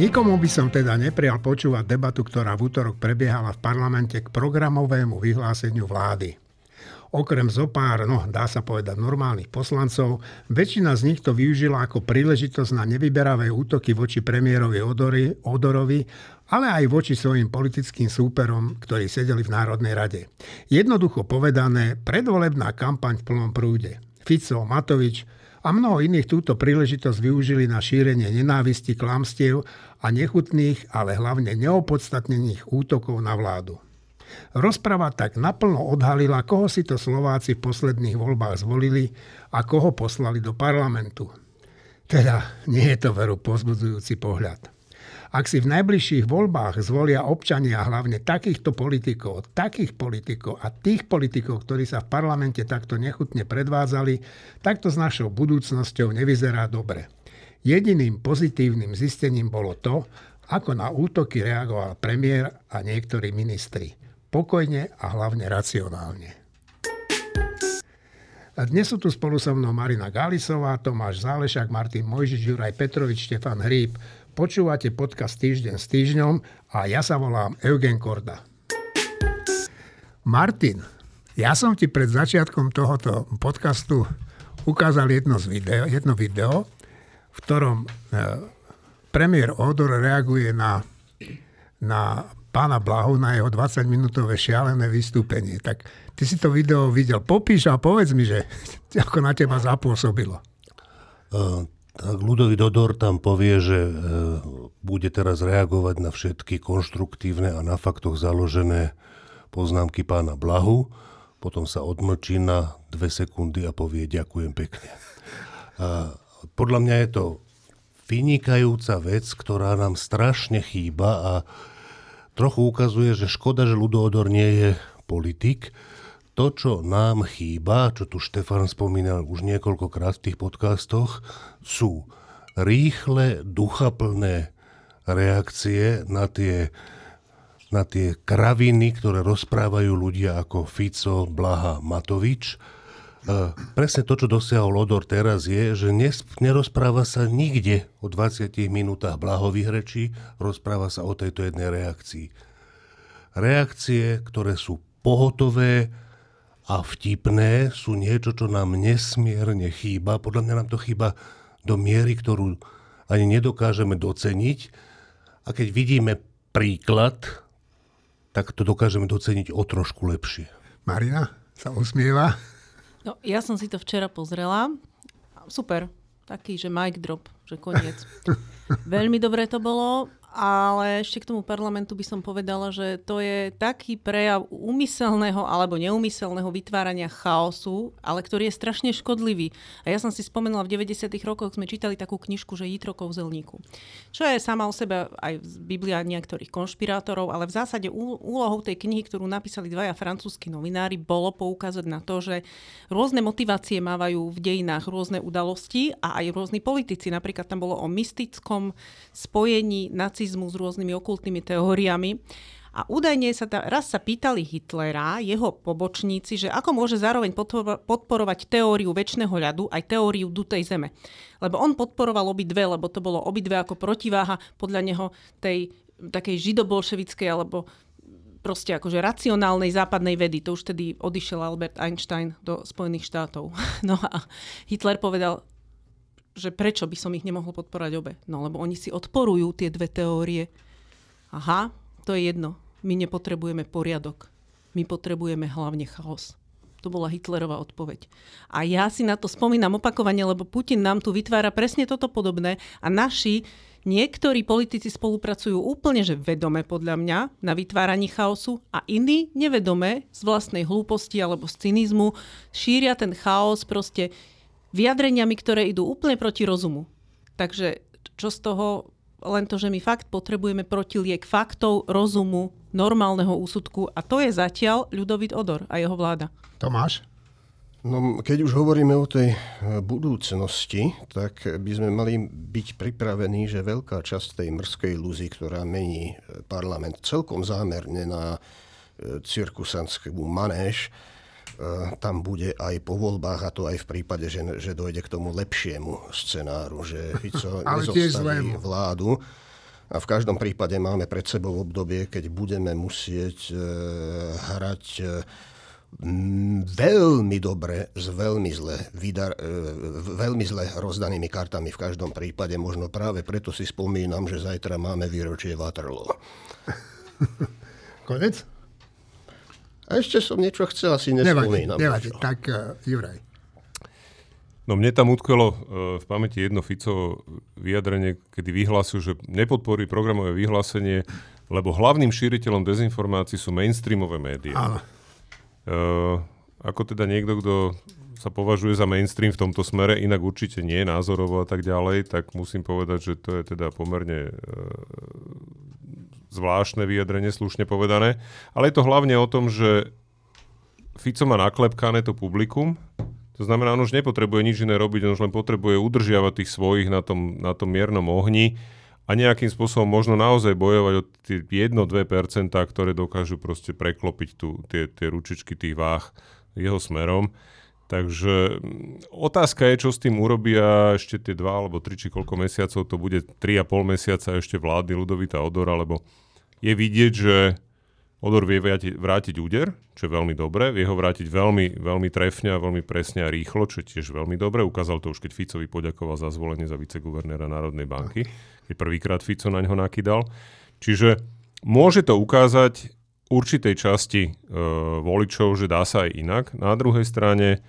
Nikomu by som teda neprijal počúvať debatu, ktorá v útorok prebiehala v parlamente k programovému vyhláseniu vlády. Okrem zopár, no dá sa povedať, normálnych poslancov, väčšina z nich to využila ako príležitosť na nevyberavé útoky voči premiérovi Odory, Odorovi, ale aj voči svojim politickým súperom, ktorí sedeli v Národnej rade. Jednoducho povedané, predvolebná kampaň v plnom prúde. Fico, Matovič, a mnoho iných túto príležitosť využili na šírenie nenávisti, klamstiev a nechutných, ale hlavne neopodstatnených útokov na vládu. Rozprava tak naplno odhalila, koho si to Slováci v posledných voľbách zvolili a koho poslali do parlamentu. Teda nie je to veru pozbudzujúci pohľad. Ak si v najbližších voľbách zvolia občania hlavne takýchto politikov, takých politikov a tých politikov, ktorí sa v parlamente takto nechutne predvádzali, tak to s našou budúcnosťou nevyzerá dobre. Jediným pozitívnym zistením bolo to, ako na útoky reagoval premiér a niektorí ministri pokojne a hlavne racionálne. A dnes sú tu spolu so mnou Marina Galisová, Tomáš Zálešak, Martin Mojžič, Juraj Petrovič, Štefan Hríb. Počúvate podcast Týždeň s týždňom a ja sa volám Eugen Korda. Martin, ja som ti pred začiatkom tohoto podcastu ukázal jedno, z video, jedno video, v ktorom e, premiér Odor reaguje na, na pána Blahu na jeho 20-minútové šialené vystúpenie. Tak ty si to video videl. Popíš a povedz mi, že ako na teba zapôsobilo. Uh, tak Ludový Dodor tam povie, že uh, bude teraz reagovať na všetky konštruktívne a na faktoch založené poznámky pána Blahu. Potom sa odmlčí na dve sekundy a povie ďakujem pekne. Uh, podľa mňa je to vynikajúca vec, ktorá nám strašne chýba a trochu ukazuje, že škoda, že Ludoodor nie je politik. To, čo nám chýba, čo tu Štefan spomínal už niekoľkokrát v tých podcastoch, sú rýchle, duchaplné reakcie na tie, na tie kraviny, ktoré rozprávajú ľudia ako Fico, Blaha, Matovič E, presne to, čo dosiahol Odor teraz je, že nerozpráva sa nikde o 20 minútach blahových rečí, rozpráva sa o tejto jednej reakcii. Reakcie, ktoré sú pohotové a vtipné, sú niečo, čo nám nesmierne chýba. Podľa mňa nám to chýba do miery, ktorú ani nedokážeme doceniť. A keď vidíme príklad, tak to dokážeme doceniť o trošku lepšie. Marina sa usmieva. No, ja som si to včera pozrela. Super. Taký, že mic drop, že koniec. Veľmi dobre to bolo ale ešte k tomu parlamentu by som povedala, že to je taký prejav úmyselného alebo neúmyselného vytvárania chaosu, ale ktorý je strašne škodlivý. A ja som si spomenula, v 90. rokoch sme čítali takú knižku, že Jitro kouzelníku. Čo je sama o sebe aj Biblia niektorých konšpirátorov, ale v zásade úlohou tej knihy, ktorú napísali dvaja francúzski novinári, bolo poukázať na to, že rôzne motivácie mávajú v dejinách rôzne udalosti a aj rôzni politici. Napríklad tam bolo o mystickom spojení na nacizmu s rôznymi okultnými teóriami. A údajne sa ta, raz sa pýtali Hitlera, jeho pobočníci, že ako môže zároveň podporovať teóriu väčšného ľadu aj teóriu dutej zeme. Lebo on podporoval obidve, lebo to bolo obidve ako protiváha podľa neho tej takej židobolševickej alebo proste akože racionálnej západnej vedy. To už tedy odišiel Albert Einstein do Spojených štátov. No a Hitler povedal, že prečo by som ich nemohol podporať obe. No lebo oni si odporujú tie dve teórie. Aha, to je jedno. My nepotrebujeme poriadok. My potrebujeme hlavne chaos. To bola Hitlerová odpoveď. A ja si na to spomínam opakovane, lebo Putin nám tu vytvára presne toto podobné a naši niektorí politici spolupracujú úplne, že vedome podľa mňa na vytváraní chaosu a iní nevedome z vlastnej hlúposti alebo z cynizmu šíria ten chaos proste vyjadreniami, ktoré idú úplne proti rozumu. Takže čo z toho len to, že my fakt potrebujeme protiliek faktov, rozumu, normálneho úsudku a to je zatiaľ Ľudovit Odor a jeho vláda. Tomáš? No, keď už hovoríme o tej e, budúcnosti, tak by sme mali byť pripravení, že veľká časť tej mrskej lúzy, ktorá mení e, parlament celkom zámerne na e, cirkusanskú manéž, tam bude aj po voľbách, a to aj v prípade, že, že dojde k tomu lepšiemu scenáru, že Fico nezostaví vládu. A v každom prípade máme pred sebou obdobie, keď budeme musieť e, hrať e, veľmi dobre s veľmi zle, vydar, e, veľmi zle rozdanými kartami v každom prípade. Možno práve preto si spomínam, že zajtra máme výročie Waterloo. Konec? A ešte som niečo chcel, asi nespomínam. Nevadí, nevadí. Tak uh, Juraj. No mne tam utkvelo uh, v pamäti jedno Fico vyjadrenie, kedy vyhlásil, že nepodporí programové vyhlásenie, lebo hlavným šíriteľom dezinformácií sú mainstreamové médiá. Uh, ako teda niekto, kto sa považuje za mainstream v tomto smere, inak určite nie názorovo a tak ďalej, tak musím povedať, že to je teda pomerne uh, zvláštne vyjadrenie, slušne povedané. Ale je to hlavne o tom, že Fico má naklepkané to publikum, to znamená, on už nepotrebuje nič iné robiť, on už len potrebuje udržiavať tých svojich na tom, na tom miernom ohni a nejakým spôsobom možno naozaj bojovať o tie 1-2%, ktoré dokážu proste preklopiť tu, tie, tie ručičky tých váh jeho smerom. Takže mm, otázka je, čo s tým urobia ešte tie dva alebo tri či koľko mesiacov, to bude 3,5 mesiaca ešte vlády Ludovita Odora, lebo je vidieť, že Odor vie vrátiť, vrátiť úder, čo je veľmi dobré, vie ho vrátiť veľmi, veľmi trefne a veľmi presne a rýchlo, čo je tiež veľmi dobré. Ukázal to už, keď Ficovi poďakoval za zvolenie za viceguvernéra Národnej banky, keď prvýkrát Fico na ňo nakydal. Čiže môže to ukázať určitej časti e, voličov, že dá sa aj inak. Na druhej strane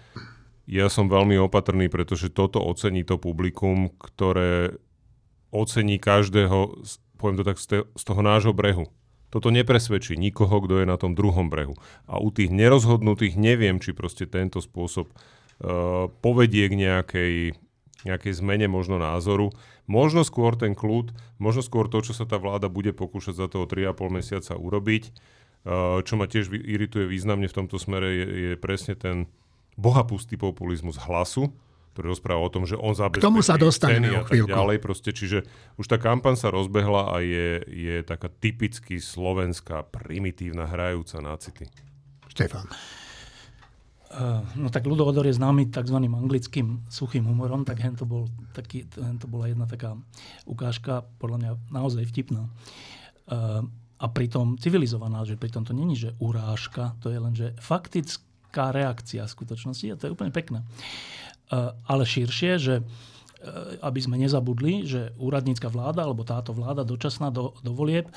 ja som veľmi opatrný, pretože toto ocení to publikum, ktoré ocení každého, poviem to tak, z toho nášho brehu toto nepresvedčí nikoho, kto je na tom druhom brehu. A u tých nerozhodnutých neviem, či proste tento spôsob uh, povedie k nejakej, nejakej zmene možno názoru. Možno skôr ten kľud, možno skôr to, čo sa tá vláda bude pokúšať za toho 3,5 mesiaca urobiť. Uh, čo ma tiež irituje významne v tomto smere je, je presne ten bohapustý populizmus hlasu, ktorý rozpráva o tom, že on zabezpečí K tomu sa dostaneme a tak ďalej. Proste, čiže už tá kampaň sa rozbehla a je, je taká typicky slovenská, primitívna, hrajúca na city. Štefán. Uh, no tak Ludo Odor je známy tzv. anglickým suchým humorom, tak hen to, bol taký, hen to bola jedna taká ukážka, podľa mňa naozaj vtipná. Uh, a pritom civilizovaná, že pritom to není, že urážka, to je len, že faktická reakcia v skutočnosti a to je úplne pekné. Eh, ale širšie, že eh, aby sme nezabudli, že úradnícka vláda alebo táto vláda dočasná do, do volieb e,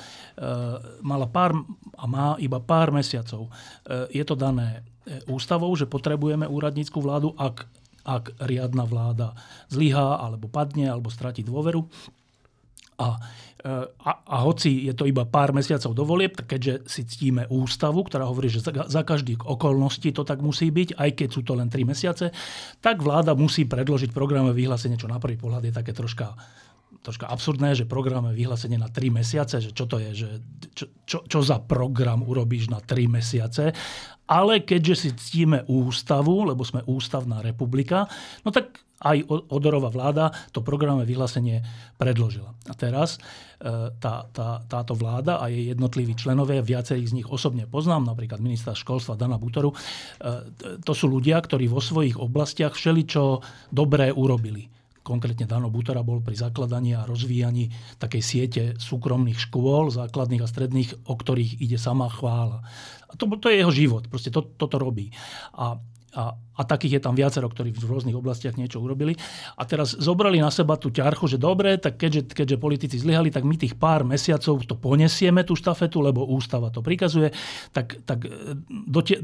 mala pár a má iba pár mesiacov. E, je to dané ústavou, že potrebujeme úradnícku vládu, ak, ak riadna vláda zlyhá alebo padne alebo stratí dôveru. A, a, a hoci je to iba pár mesiacov do volieb, keďže si ctíme ústavu, ktorá hovorí, že za, za každých okolností to tak musí byť, aj keď sú to len 3 mesiace, tak vláda musí predložiť programy vyhlásenie, čo na prvý pohľad je také troška troška absurdné, že program je vyhlásenie na 3 mesiace, že čo to je, že čo, čo, čo za program urobíš na 3 mesiace. Ale keďže si ctíme ústavu, lebo sme ústavná republika, no tak aj Odorová vláda to programové vyhlásenie predložila. A teraz e, tá, tá, táto vláda a jej jednotliví členovia, viacerých z nich osobne poznám, napríklad ministra školstva Dana Butoru, e, to sú ľudia, ktorí vo svojich oblastiach všeličo dobré urobili konkrétne Dano Butora bol pri zakladaní a rozvíjaní takej siete súkromných škôl, základných a stredných, o ktorých ide sama chvála. A to, to je jeho život, proste to, toto robí. A a, a takých je tam viacero, ktorí v rôznych oblastiach niečo urobili. A teraz zobrali na seba tú ťarchu, že dobre, tak keďže, keďže politici zlyhali, tak my tých pár mesiacov to ponesieme, tú štafetu, lebo ústava to prikazuje, tak, tak e, dotie,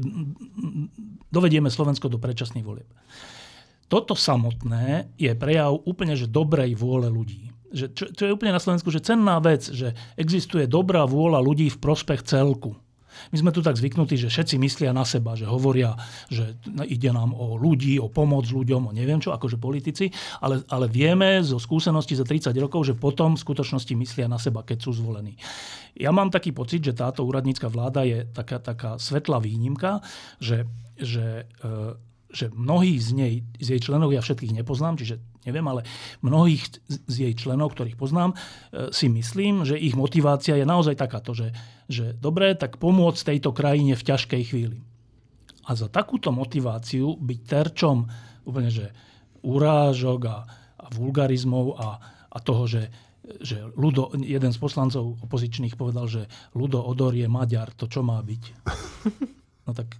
dovedieme Slovensko do predčasných volieb toto samotné je prejav úplne že dobrej vôle ľudí. Že, čo, čo je úplne na Slovensku, že cenná vec, že existuje dobrá vôľa ľudí v prospech celku. My sme tu tak zvyknutí, že všetci myslia na seba, že hovoria, že ide nám o ľudí, o pomoc ľuďom, o neviem čo, akože politici, ale, ale vieme zo skúseností za 30 rokov, že potom v skutočnosti myslia na seba, keď sú zvolení. Ja mám taký pocit, že táto úradnícka vláda je taká, taká svetlá výnimka, že, že e, že mnohí z, nej, z jej členov, ja všetkých nepoznám, čiže neviem, ale mnohých z jej členov, ktorých poznám, e, si myslím, že ich motivácia je naozaj takáto, že, že dobre, tak pomôcť tejto krajine v ťažkej chvíli. A za takúto motiváciu byť terčom úplne, že urážok a, a vulgarizmov a, a toho, že že Ludo, jeden z poslancov opozičných povedal, že Ludo Odor je Maďar, to čo má byť? No tak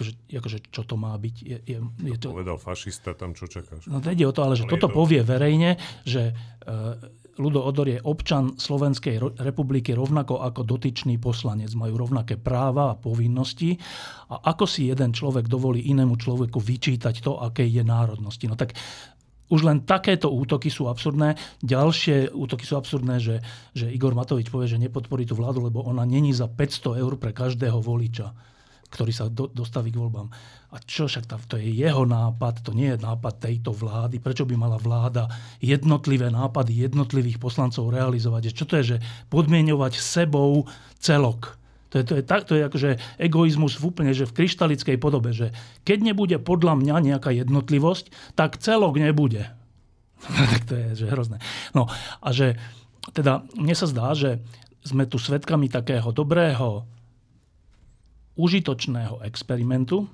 akože, akože čo to má byť? Je, je, je to... Povedal fašista, tam čo čakáš? No to ide o to, ale že Ale toto to- povie verejne, že uh, Ludo Odor je občan Slovenskej republiky rovnako ako dotyčný poslanec. Majú rovnaké práva a povinnosti. A ako si jeden človek dovolí inému človeku vyčítať to, aké je národnosti? No tak už len takéto útoky sú absurdné. Ďalšie útoky sú absurdné, že, že Igor Matovič povie, že nepodporí tú vládu, lebo ona není za 500 eur pre každého voliča ktorý sa do, dostaví k voľbám. A čo však tá, to je jeho nápad, to nie je nápad tejto vlády. Prečo by mala vláda jednotlivé nápady jednotlivých poslancov realizovať? Čo to je, že podmienovať sebou celok? To je, to je, tak, to je akože egoizmus v úplne, že v kryštalickej podobe, že keď nebude podľa mňa nejaká jednotlivosť, tak celok nebude. tak to je že hrozné. No a že teda mne sa zdá, že sme tu svedkami takého dobrého užitočného experimentu,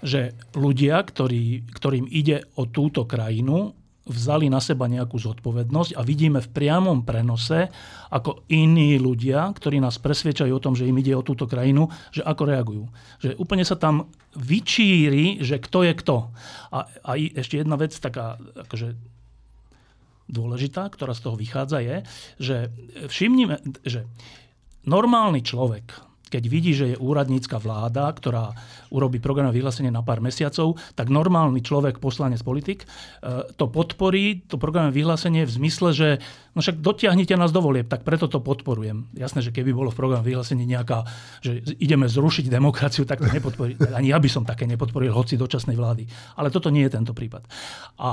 že ľudia, ktorí, ktorým ide o túto krajinu, vzali na seba nejakú zodpovednosť a vidíme v priamom prenose, ako iní ľudia, ktorí nás presviečajú o tom, že im ide o túto krajinu, že ako reagujú. Že úplne sa tam vyčíri, že kto je kto. A, a ešte jedna vec taká, akože dôležitá, ktorá z toho vychádza, je, že všimnime, že normálny človek, keď vidí, že je úradnícka vláda, ktorá urobí programové vyhlásenie na pár mesiacov, tak normálny človek, poslanec, politik, e, to podporí, to programové vyhlásenie v zmysle, že no však dotiahnite nás do volieb, tak preto to podporujem. Jasné, že keby bolo v programovom vyhlásení nejaká, že ideme zrušiť demokraciu, tak to nepodporí. Ani ja by som také nepodporil, hoci dočasnej vlády. Ale toto nie je tento prípad. A,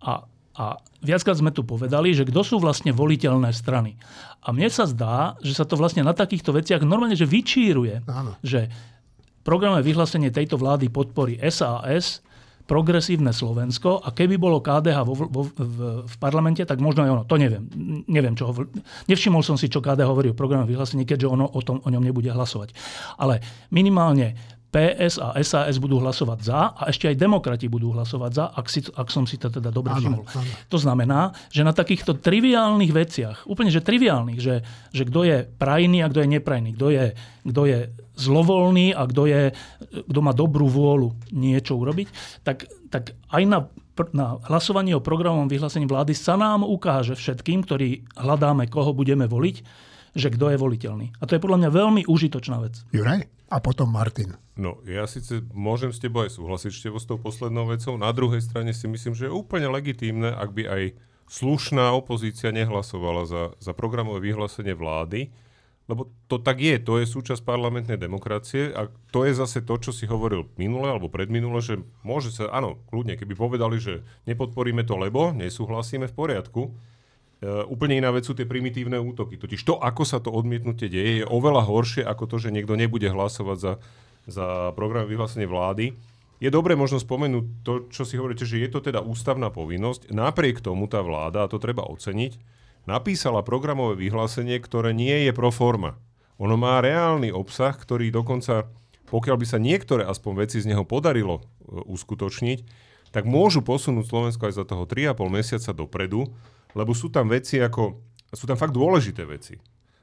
a a viackrát sme tu povedali, že kto sú vlastne voliteľné strany. A mne sa zdá, že sa to vlastne na takýchto veciach normálne že vyčíruje. Áno. Že programové vyhlásenie tejto vlády podporí SAS, progresívne Slovensko a keby bolo KDH vo, vo, v, v parlamente, tak možno aj ono. To neviem. Neviem, čo hovor... Nevšimol som si, čo KDH hovorí o programovom vyhlásení, keďže ono o, tom, o ňom nebude hlasovať. Ale minimálne PS a SAS budú hlasovať za a ešte aj demokrati budú hlasovať za, ak, si, ak som si to teda dobre všimol. To znamená, že na takýchto triviálnych veciach, úplne že triviálnych, že, že kto je prajný a kto je neprajný, kto je, kto je zlovoľný a kto, je, kto má dobrú vôľu niečo urobiť, tak, tak aj na, na hlasovaní o programovom vyhlásení vlády sa nám ukáže všetkým, ktorí hľadáme, koho budeme voliť, že kto je voliteľný. A to je podľa mňa veľmi užitočná vec. Juraj? A potom Martin. No, ja síce môžem s tebou aj súhlasiť s tou poslednou vecou. Na druhej strane si myslím, že je úplne legitímne, ak by aj slušná opozícia nehlasovala za, za programové vyhlásenie vlády, lebo to tak je, to je súčasť parlamentnej demokracie a to je zase to, čo si hovoril minule alebo predminule, že môže sa, áno, kľudne, keby povedali, že nepodporíme to, lebo nesúhlasíme v poriadku, úplne iná vec sú tie primitívne útoky. Totiž to, ako sa to odmietnutie deje, je oveľa horšie ako to, že niekto nebude hlasovať za, za program vyhlásenie vlády. Je dobré možno spomenúť to, čo si hovoríte, že je to teda ústavná povinnosť. Napriek tomu tá vláda, a to treba oceniť, napísala programové vyhlásenie, ktoré nie je pro forma. Ono má reálny obsah, ktorý dokonca, pokiaľ by sa niektoré aspoň veci z neho podarilo e, uskutočniť, tak môžu posunúť Slovensko aj za toho 3,5 mesiaca dopredu, lebo sú tam veci ako, sú tam fakt dôležité veci.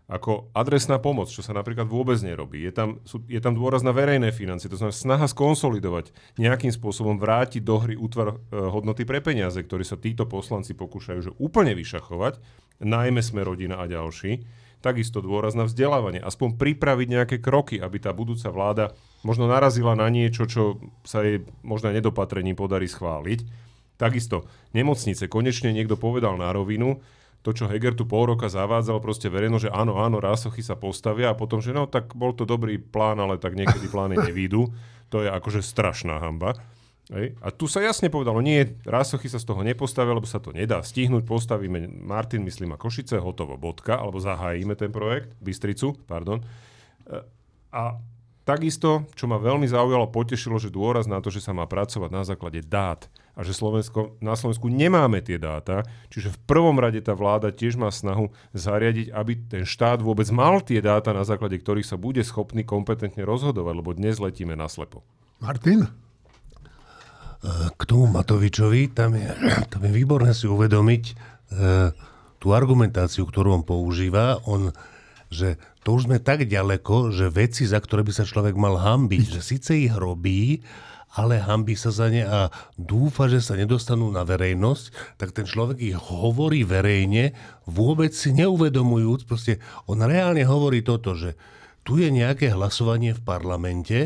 Ako adresná pomoc, čo sa napríklad vôbec nerobí. Je tam, sú, je tam dôraz na verejné financie, to znamená snaha skonsolidovať, nejakým spôsobom vrátiť do hry útvar e, hodnoty pre peniaze, ktorý sa títo poslanci pokúšajú že úplne vyšachovať, najmä sme rodina a ďalší. Takisto dôraz na vzdelávanie, aspoň pripraviť nejaké kroky, aby tá budúca vláda možno narazila na niečo, čo sa jej možno nedopatrením podarí schváliť. Takisto nemocnice. Konečne niekto povedal na rovinu, to, čo Heger tu pol roka zavádzal proste verejno, že áno, áno, rásochy sa postavia a potom, že no, tak bol to dobrý plán, ale tak niekedy plány nevídu. To je akože strašná hamba. Hej. A tu sa jasne povedalo, nie, rásochy sa z toho nepostavia, lebo sa to nedá stihnúť, postavíme Martin, myslím, a Košice, hotovo, bodka, alebo zahájime ten projekt, Bystricu, pardon. E, A takisto, čo ma veľmi zaujalo, potešilo, že dôraz na to, že sa má pracovať na základe dát a že Slovensko, na Slovensku nemáme tie dáta, čiže v prvom rade tá vláda tiež má snahu zariadiť, aby ten štát vôbec mal tie dáta, na základe ktorých sa bude schopný kompetentne rozhodovať, lebo dnes letíme naslepo. Martin? K tomu Matovičovi, tam je, tam je výborné si uvedomiť, e, tú argumentáciu, ktorú on používa, on, že to už sme tak ďaleko, že veci, za ktoré by sa človek mal hambiť, že síce ich robí, ale hambí sa za ne a dúfa, že sa nedostanú na verejnosť, tak ten človek ich hovorí verejne, vôbec si neuvedomujúc, proste on reálne hovorí toto, že tu je nejaké hlasovanie v parlamente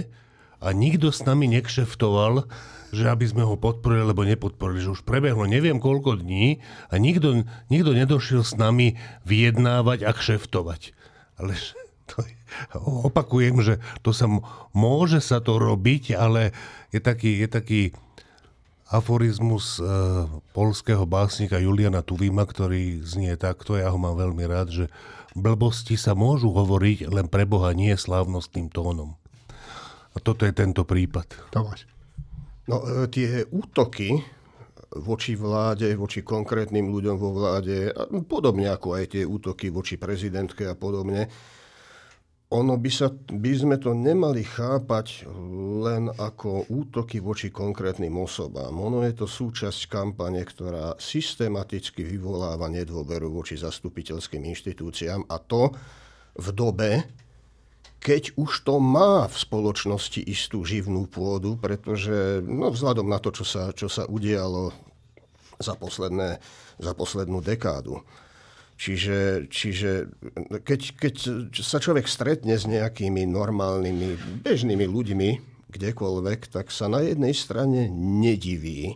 a nikto s nami nekšeftoval, že aby sme ho podporili, alebo nepodporili, že už prebehlo neviem koľko dní a nikto, nikto nedošiel s nami vyjednávať a kšeftovať. Ale to je, opakujem, že to sa môže sa to robiť, ale je taký, je taký aforizmus e, polského básnika Juliana Tuvima, ktorý znie takto, ja ho mám veľmi rád, že blbosti sa môžu hovoriť len pre Boha nie slávnostným tónom. A toto je tento prípad. Tomáš. No, e, tie útoky voči vláde, voči konkrétnym ľuďom vo vláde, podobne ako aj tie útoky voči prezidentke a podobne, ono by, sa, by sme to nemali chápať len ako útoky voči konkrétnym osobám. Ono je to súčasť kampane, ktorá systematicky vyvoláva nedôveru voči zastupiteľským inštitúciám a to v dobe, keď už to má v spoločnosti istú živnú pôdu, pretože no, vzhľadom na to, čo sa, čo sa udialo za, posledné, za poslednú dekádu. Čiže, čiže keď, keď sa človek stretne s nejakými normálnymi, bežnými ľuďmi kdekoľvek, tak sa na jednej strane nediví,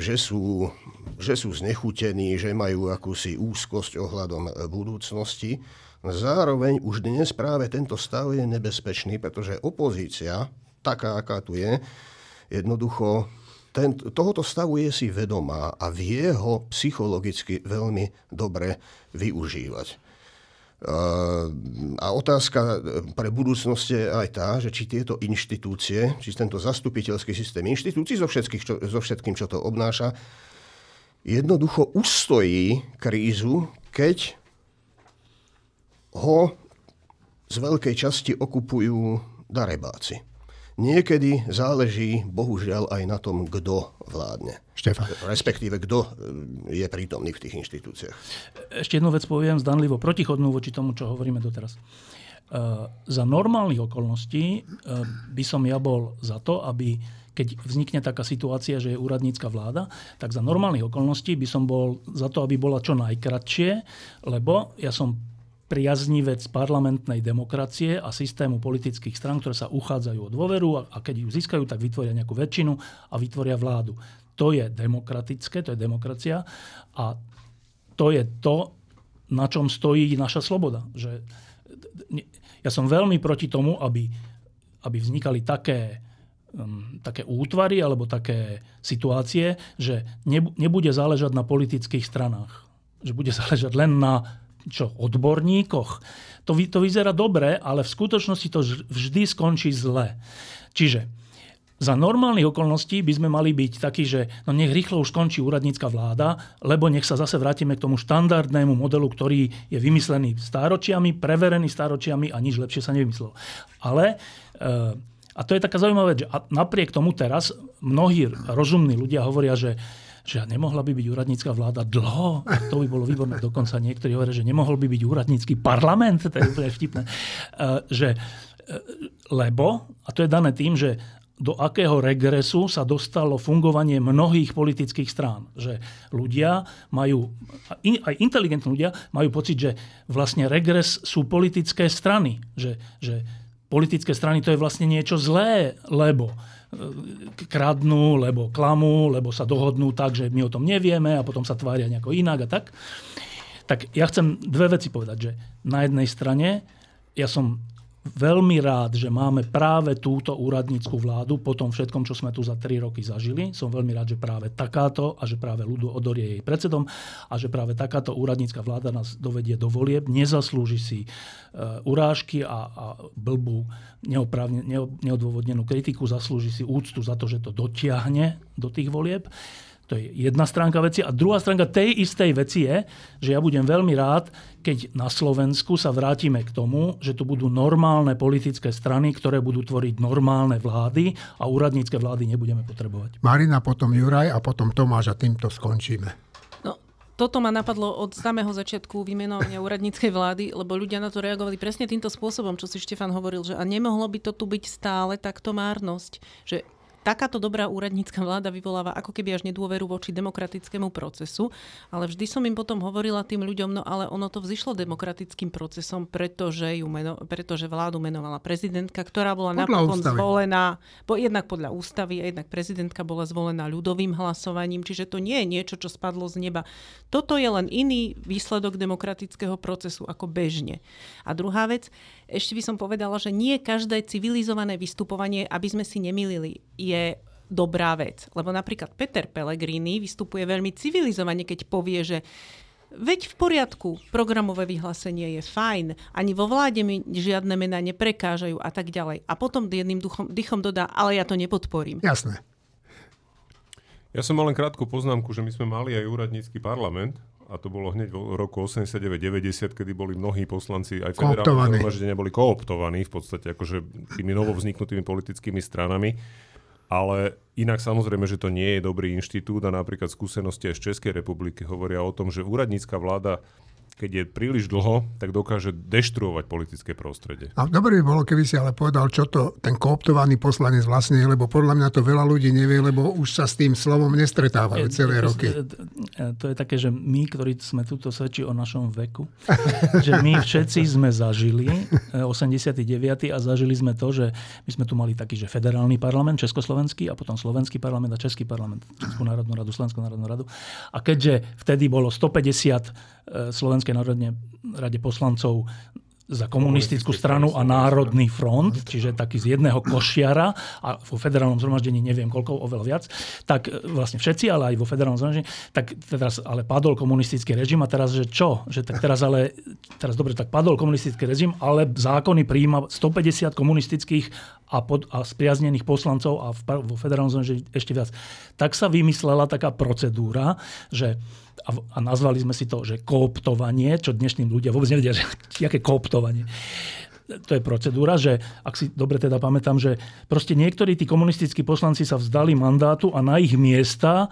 že sú, že sú znechutení, že majú akúsi úzkosť ohľadom budúcnosti, Zároveň už dnes práve tento stav je nebezpečný, pretože opozícia, taká, aká tu je, jednoducho ten, tohoto stavu je si vedomá a vie ho psychologicky veľmi dobre využívať. A otázka pre budúcnosť je aj tá, že či tieto inštitúcie, či tento zastupiteľský systém inštitúcií so, čo, so všetkým, čo to obnáša, jednoducho ustojí krízu, keď ho z veľkej časti okupujú darebáci. Niekedy záleží, bohužiaľ, aj na tom, kto vládne. Štefan. Respektíve, kto e, je prítomný v tých inštitúciách. Ešte jednu vec poviem, zdanlivo protichodnú voči tomu, čo hovoríme doteraz. Uh, za normálnych okolností uh, by som ja bol za to, aby keď vznikne taká situácia, že je úradnícka vláda, tak za normálnych okolností by som bol za to, aby bola čo najkratšie, lebo ja som priaznivec parlamentnej demokracie a systému politických strán, ktoré sa uchádzajú o dôveru a, keď ju získajú, tak vytvoria nejakú väčšinu a vytvoria vládu. To je demokratické, to je demokracia a to je to, na čom stojí naša sloboda. Že, ja som veľmi proti tomu, aby, aby vznikali také, um, také útvary alebo také situácie, že nebude záležať na politických stranách. Že bude záležať len na čo, odborníkoch. To, to vyzerá dobre, ale v skutočnosti to vždy skončí zle. Čiže za normálnych okolností by sme mali byť takí, že no nech rýchlo už skončí úradnícka vláda, lebo nech sa zase vrátime k tomu štandardnému modelu, ktorý je vymyslený stáročiami, preverený stáročiami a nič lepšie sa nevymyslel. Ale, eh, a to je taká zaujímavá vec, že napriek tomu teraz mnohí rozumní ľudia hovoria, že že nemohla by byť úradnícka vláda dlho, to by bolo výborné. Dokonca niektorí hovoria, že nemohol by byť úradnícky parlament, to je úplne vtipné. E, že, e, lebo, a to je dané tým, že do akého regresu sa dostalo fungovanie mnohých politických strán. Že ľudia majú, aj inteligentní ľudia majú pocit, že vlastne regres sú politické strany. Že, že politické strany to je vlastne niečo zlé, lebo kradnú, lebo klamú, lebo sa dohodnú tak, že my o tom nevieme a potom sa tvária nejako inak a tak. Tak ja chcem dve veci povedať, že na jednej strane ja som veľmi rád, že máme práve túto úradnícku vládu po tom všetkom, čo sme tu za tri roky zažili. Som veľmi rád, že práve takáto a že práve ľudu Odor je jej predsedom a že práve takáto úradnícka vláda nás dovedie do volieb. Nezaslúži si uh, urážky a, a blbú neodôvodnenú kritiku, zaslúži si úctu za to, že to dotiahne do tých volieb. To je jedna stránka veci. A druhá stránka tej istej veci je, že ja budem veľmi rád, keď na Slovensku sa vrátime k tomu, že tu budú normálne politické strany, ktoré budú tvoriť normálne vlády a úradnícke vlády nebudeme potrebovať. Marina, potom Juraj a potom Tomáš a týmto skončíme. No, toto ma napadlo od samého začiatku vymenovania úradníckej vlády, lebo ľudia na to reagovali presne týmto spôsobom, čo si Štefan hovoril, že a nemohlo by to tu byť stále takto márnosť. Že takáto dobrá úradnícka vláda vyvoláva ako keby až nedôveru voči demokratickému procesu, ale vždy som im potom hovorila tým ľuďom, no ale ono to vzýšlo demokratickým procesom, pretože, ju meno, pretože vládu menovala prezidentka, ktorá bola podľa napokon ústavy. zvolená, bo jednak podľa ústavy a jednak prezidentka bola zvolená ľudovým hlasovaním, čiže to nie je niečo, čo spadlo z neba. Toto je len iný výsledok demokratického procesu ako bežne. A druhá vec, ešte by som povedala, že nie každé civilizované vystupovanie, aby sme si nemýlili, je dobrá vec. Lebo napríklad Peter Pellegrini vystupuje veľmi civilizovane, keď povie, že Veď v poriadku, programové vyhlásenie je fajn, ani vo vláde mi žiadne mená neprekážajú a tak ďalej. A potom jedným duchom, dychom dodá, ale ja to nepodporím. Jasné. Ja som mal len krátku poznámku, že my sme mali aj úradnícky parlament a to bolo hneď v roku 89-90, kedy boli mnohí poslanci aj federálne boli kooptovaní v podstate akože tými novovzniknutými politickými stranami. Ale inak samozrejme, že to nie je dobrý inštitút a napríklad skúsenosti aj z Českej republiky hovoria o tom, že úradnícka vláda keď je príliš dlho, tak dokáže deštruovať politické prostredie. A dobre by bolo, keby si ale povedal, čo to ten kooptovaný poslanec vlastne je, lebo podľa mňa to veľa ľudí nevie, lebo už sa s tým slovom nestretávajú celé roky. To je také, že my, ktorí sme tuto svedčí o našom veku, že my všetci sme zažili 89. Eh, a zažili sme to, že my sme tu mali taký, že federálny parlament, československý a potom slovenský parlament a český parlament, Českú národnú radu, Slovenskú národnú radu. A keďže vtedy bolo 150 Eh, Slovenskej národne rade poslancov za komunistickú stranu a Národný front, čiže taký z jedného košiara a vo federálnom zhromaždení neviem koľko, oveľa viac, tak e, vlastne všetci, ale aj vo federálnom zhromaždení, tak teraz ale padol komunistický režim a teraz, že čo? Že tak teraz ale, teraz dobre, tak padol komunistický režim, ale zákony prijíma 150 komunistických a, pod, a spriaznených poslancov a v, vo federálnom zhromaždení ešte viac. Tak sa vymyslela taká procedúra, že a, a nazvali sme si to, že kooptovanie, čo dnešným ľudia vôbec nevedia, že aké kooptovanie. To je procedúra, že ak si dobre teda pamätám, že proste niektorí tí komunistickí poslanci sa vzdali mandátu a na ich miesta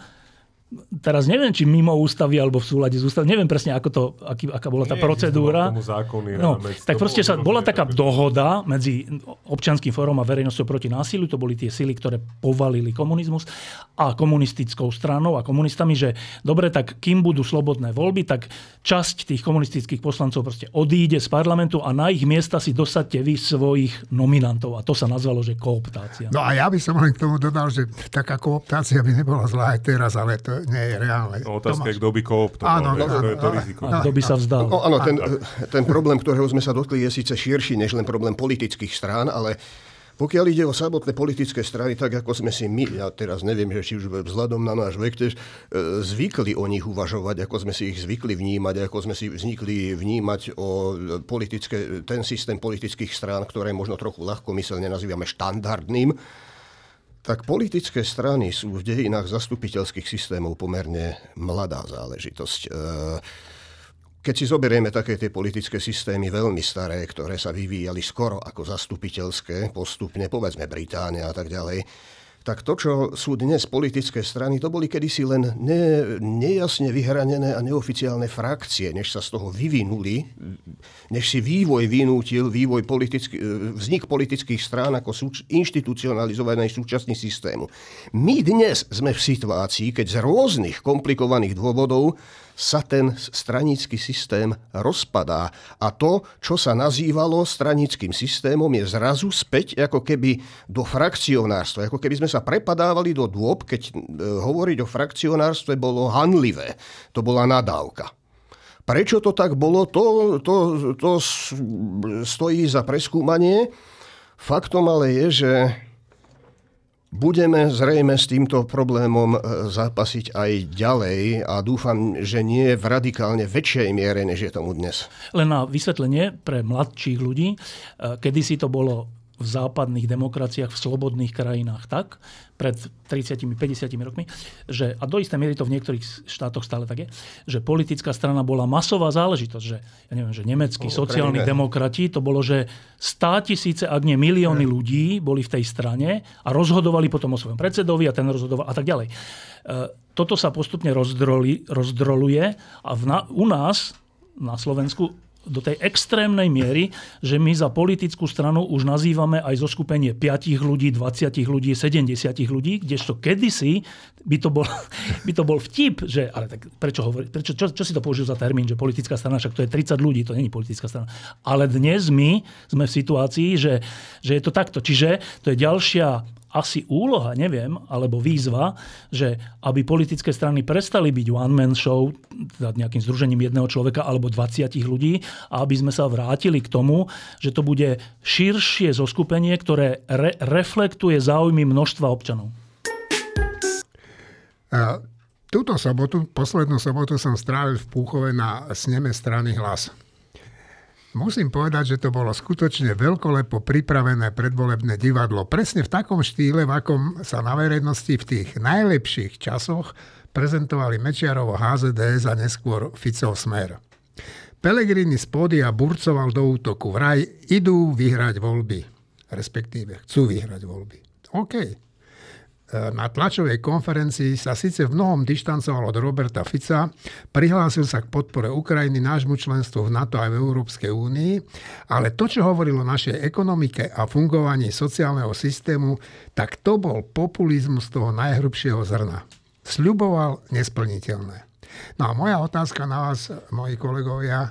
teraz neviem, či mimo ústavy alebo v súlade s ústavou, neviem presne, ako to, aký, aká bola tá procedúra. Zákony, no, tak proste sa, bola taká dohoda medzi občianským fórom a verejnosťou proti násiliu, to boli tie sily, ktoré povalili komunizmus a komunistickou stranou a komunistami, že dobre, tak kým budú slobodné voľby, tak časť tých komunistických poslancov proste odíde z parlamentu a na ich miesta si dosadte vy svojich nominantov. A to sa nazvalo, že kooptácia. No a ja by som len k tomu dodal, že taká kooptácia by nebola zlá aj teraz, ale to nie je reálne. No, otázka je, kto by kooptoval. Áno, no, to je to riziko. A kto by sa vzdal. No, áno, ten, ten problém, ktorého sme sa dotkli, je síce širší než len problém politických strán, ale pokiaľ ide o samotné politické strany, tak ako sme si my, ja teraz neviem, že či už vzhľadom na náš vek, tež, e, zvykli o nich uvažovať, ako sme si ich zvykli vnímať, ako sme si vznikli vnímať o politické, ten systém politických strán, ktoré možno trochu ľahko myselne nazývame štandardným, tak politické strany sú v dejinách zastupiteľských systémov pomerne mladá záležitosť. E, keď si zoberieme také tie politické systémy veľmi staré, ktoré sa vyvíjali skoro ako zastupiteľské, postupne, povedzme Británia a tak ďalej, tak to, čo sú dnes politické strany, to boli kedysi len ne, nejasne vyhranené a neoficiálne frakcie, než sa z toho vyvinuli, než si vývoj vynútil, vývoj politický, vznik politických strán ako súč, inštitucionalizovaný súčasný systému. My dnes sme v situácii, keď z rôznych komplikovaných dôvodov sa ten stranický systém rozpadá. A to, čo sa nazývalo stranickým systémom, je zrazu späť ako keby do frakcionárstva. Ako keby sme sa prepadávali do dôb, keď e, hovoriť o frakcionárstve bolo hanlivé. To bola nadávka. Prečo to tak bolo, to, to, to stojí za preskúmanie. Faktom ale je, že Budeme zrejme s týmto problémom e, zápasiť aj ďalej a dúfam, že nie v radikálne väčšej miere, než je tomu dnes. Len na vysvetlenie pre mladších ľudí, e, kedy si to bolo v západných demokraciách, v slobodných krajinách tak, pred 30-50 rokmi, že, a do istej miery to v niektorých štátoch stále tak je, že politická strana bola masová záležitosť, že, ja neviem, že nemeckí sociálni demokrati, to bolo, že 100 tisíce, ak nie milióny ľudí boli v tej strane a rozhodovali potom o svojom predsedovi a ten rozhodoval a tak ďalej. E, toto sa postupne rozdroli, rozdroluje a v na, u nás na Slovensku do tej extrémnej miery, že my za politickú stranu už nazývame aj zo skupenie 5 ľudí, 20 ľudí, 70 ľudí, kdežto kedysi by to bol, by to bol vtip, že, ale tak prečo, hovorí, prečo čo, čo si to použil za termín, že politická strana, však to je 30 ľudí, to není politická strana. Ale dnes my sme v situácii, že, že je to takto. Čiže to je ďalšia asi úloha, neviem, alebo výzva, že aby politické strany prestali byť one-man show, teda nejakým združením jedného človeka alebo 20 ľudí, a aby sme sa vrátili k tomu, že to bude širšie zoskupenie, ktoré re- reflektuje záujmy množstva občanov. A túto sobotu, poslednú sobotu som strávil v Púchove na sneme strany hlas. Musím povedať, že to bolo skutočne veľkolepo pripravené predvolebné divadlo. Presne v takom štýle, v akom sa na verejnosti v tých najlepších časoch prezentovali Mečiarovo HZDS a neskôr Ficov smer. Pelegrini z pódia burcoval do útoku. Vraj idú vyhrať voľby. Respektíve chcú vyhrať voľby. OK. Na tlačovej konferencii sa síce v mnohom dištancoval od Roberta Fica, prihlásil sa k podpore Ukrajiny, nášmu členstvu v NATO aj v Európskej únii, ale to, čo hovorilo o našej ekonomike a fungovaní sociálneho systému, tak to bol populizmus toho najhrubšieho zrna. Sľuboval nesplniteľné. No a moja otázka na vás, moji kolegovia, e,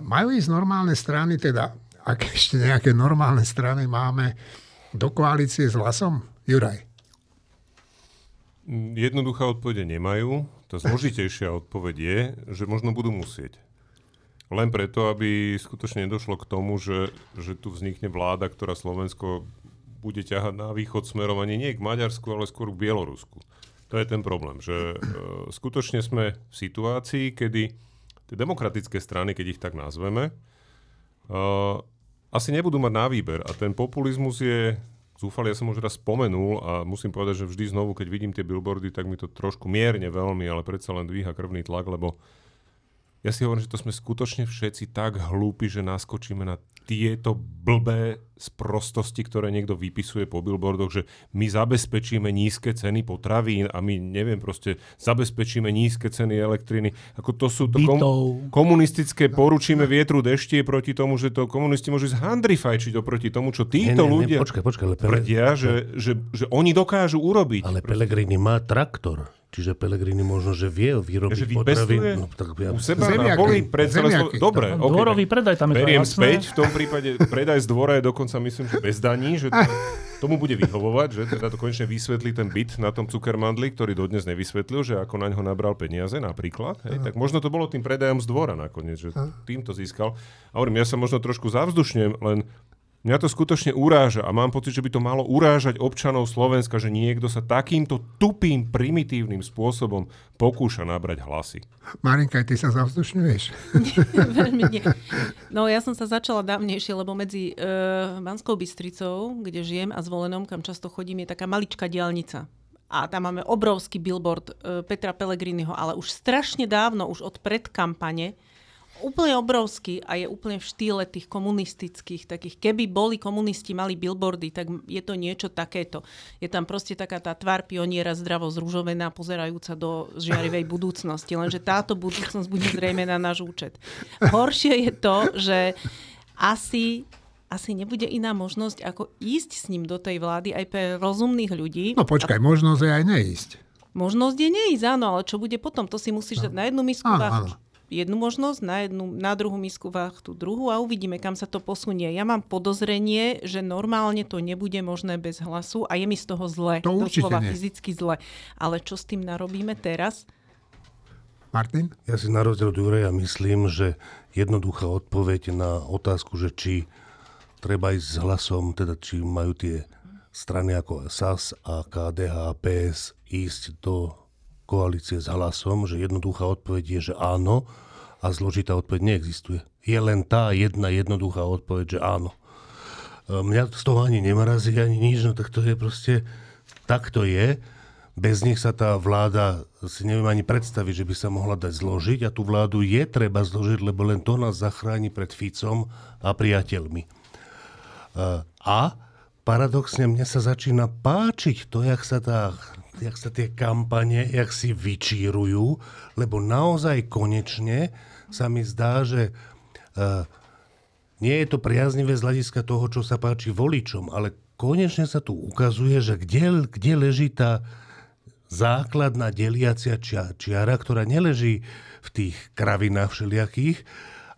majú ísť normálne strany, teda ak ešte nejaké normálne strany máme, do koalície s hlasom? Juraj. Jednoduchá odpovede nemajú. Tá zložitejšia odpoveď je, že možno budú musieť. Len preto, aby skutočne nedošlo k tomu, že, že tu vznikne vláda, ktorá Slovensko bude ťahať na východ smerom ani nie k Maďarsku, ale skôr k Bielorusku. To je ten problém, že e, skutočne sme v situácii, kedy tie demokratické strany, keď ich tak nazveme, e, asi nebudú mať na výber. A ten populizmus je zúfali. Ja som už raz spomenul a musím povedať, že vždy znovu, keď vidím tie billboardy, tak mi to trošku mierne veľmi, ale predsa len dvíha krvný tlak, lebo ja si hovorím, že to sme skutočne všetci tak hlúpi, že naskočíme na tieto blbé sprostosti, ktoré niekto vypisuje po billboardoch, že my zabezpečíme nízke ceny potravín a my, neviem, proste zabezpečíme nízke ceny elektriny. Ako to sú to kom- komunistické poručíme vietru deštie proti tomu, že to komunisti môžu zhandrifajčiť oproti tomu, čo títo ne, ne, ľudia ne, počkaj, počkaj, ale Pele... tvrdia, že, že, že oni dokážu urobiť. Ale Pelegrini má traktor. Čiže Pelegrini možno, že vie vyrobiť že potravy. No, tak ja... U seba zemiaky, na poli pred celé Dobre, okay. Dvorový predaj tam je Beriem späť, v tom prípade predaj z dvora je dokonca myslím, že bez daní, že to, tomu bude vyhovovať, že teda to konečne vysvetlí ten byt na tom Cukermandli, ktorý dodnes nevysvetlil, že ako na ňo nabral peniaze napríklad. Hej, tak možno to bolo tým predajom z dvora nakoniec, že týmto získal. A hovorím, ja sa možno trošku zavzdušnem, len Mňa to skutočne uráža a mám pocit, že by to malo urážať občanov Slovenska, že niekto sa takýmto tupým, primitívnym spôsobom pokúša nabrať hlasy. Marinka, ty sa zavzdušňuješ? Veľmi nie. No ja som sa začala dávnejšie, lebo medzi uh, Banskou Bystricou, kde žijem, a zvolenom, kam často chodím, je taká maličká diálnica a tam máme obrovský billboard uh, Petra Pellegriniho, ale už strašne dávno, už od predkampane, úplne obrovský a je úplne v štýle tých komunistických takých. Keby boli komunisti, mali billboardy, tak je to niečo takéto. Je tam proste taká tá tvár pioniera zdravo zružovená, pozerajúca do žiarivej budúcnosti. Lenže táto budúcnosť bude zrejme na náš účet. Horšie je to, že asi asi nebude iná možnosť, ako ísť s ním do tej vlády aj pre rozumných ľudí. No počkaj, a... možnosť je aj neísť. Možnosť je neísť, áno, ale čo bude potom? To si musíš no. dať na jednu misku áno jednu možnosť, na, jednu, na druhú misku váh tú druhú a uvidíme, kam sa to posunie. Ja mám podozrenie, že normálne to nebude možné bez hlasu a je mi z toho zle. To doslova nie. fyzicky zle. Ale čo s tým narobíme teraz? Martin? Ja si na rozdiel od Juraja myslím, že jednoduchá odpoveď na otázku, že či treba ísť s hlasom, teda či majú tie strany ako SAS a KDH a PS ísť do koalície s hlasom, že jednoduchá odpoveď je, že áno a zložitá odpoveď neexistuje. Je len tá jedna jednoduchá odpoveď, že áno. E, mňa z toho ani nemrazí, ani nič, no tak to je proste, tak to je. Bez nich sa tá vláda, si neviem ani predstaviť, že by sa mohla dať zložiť a tú vládu je treba zložiť, lebo len to nás zachráni pred Ficom a priateľmi. E, a paradoxne mne sa začína páčiť to, jak sa tá jak sa tie kampane, jak si vyčírujú, lebo naozaj konečne sa mi zdá, že uh, nie je to priaznivé z hľadiska toho, čo sa páči voličom, ale konečne sa tu ukazuje, že kde, kde leží tá základná deliacia čiara, ktorá neleží v tých kravinách všelijakých,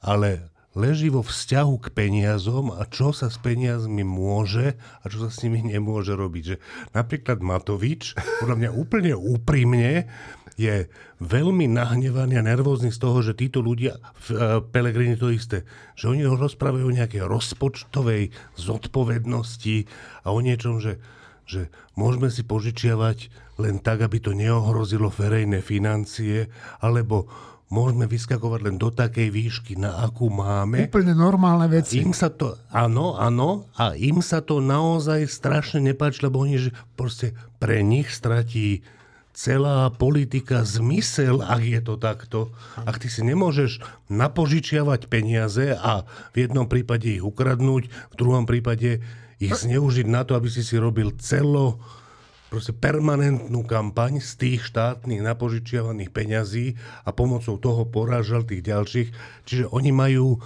ale leží vo vzťahu k peniazom a čo sa s peniazmi môže a čo sa s nimi nemôže robiť. Že napríklad Matovič, podľa mňa úplne úprimne, je veľmi nahnevaný a nervózny z toho, že títo ľudia, v uh, Pelegrini to isté, že oni rozprávajú o nejakej rozpočtovej zodpovednosti a o niečom, že, že môžeme si požičiavať len tak, aby to neohrozilo verejné financie, alebo môžeme vyskakovať len do takej výšky, na akú máme. Úplne normálne veci. Im sa to, áno, áno, a im sa to naozaj strašne nepáči, lebo oni, že proste pre nich stratí celá politika zmysel, ak je to takto. Ak ty si nemôžeš napožičiavať peniaze a v jednom prípade ich ukradnúť, v druhom prípade ich zneužiť na to, aby si si robil celo proste permanentnú kampaň z tých štátnych napožičiavaných peňazí a pomocou toho porážal tých ďalších. Čiže oni majú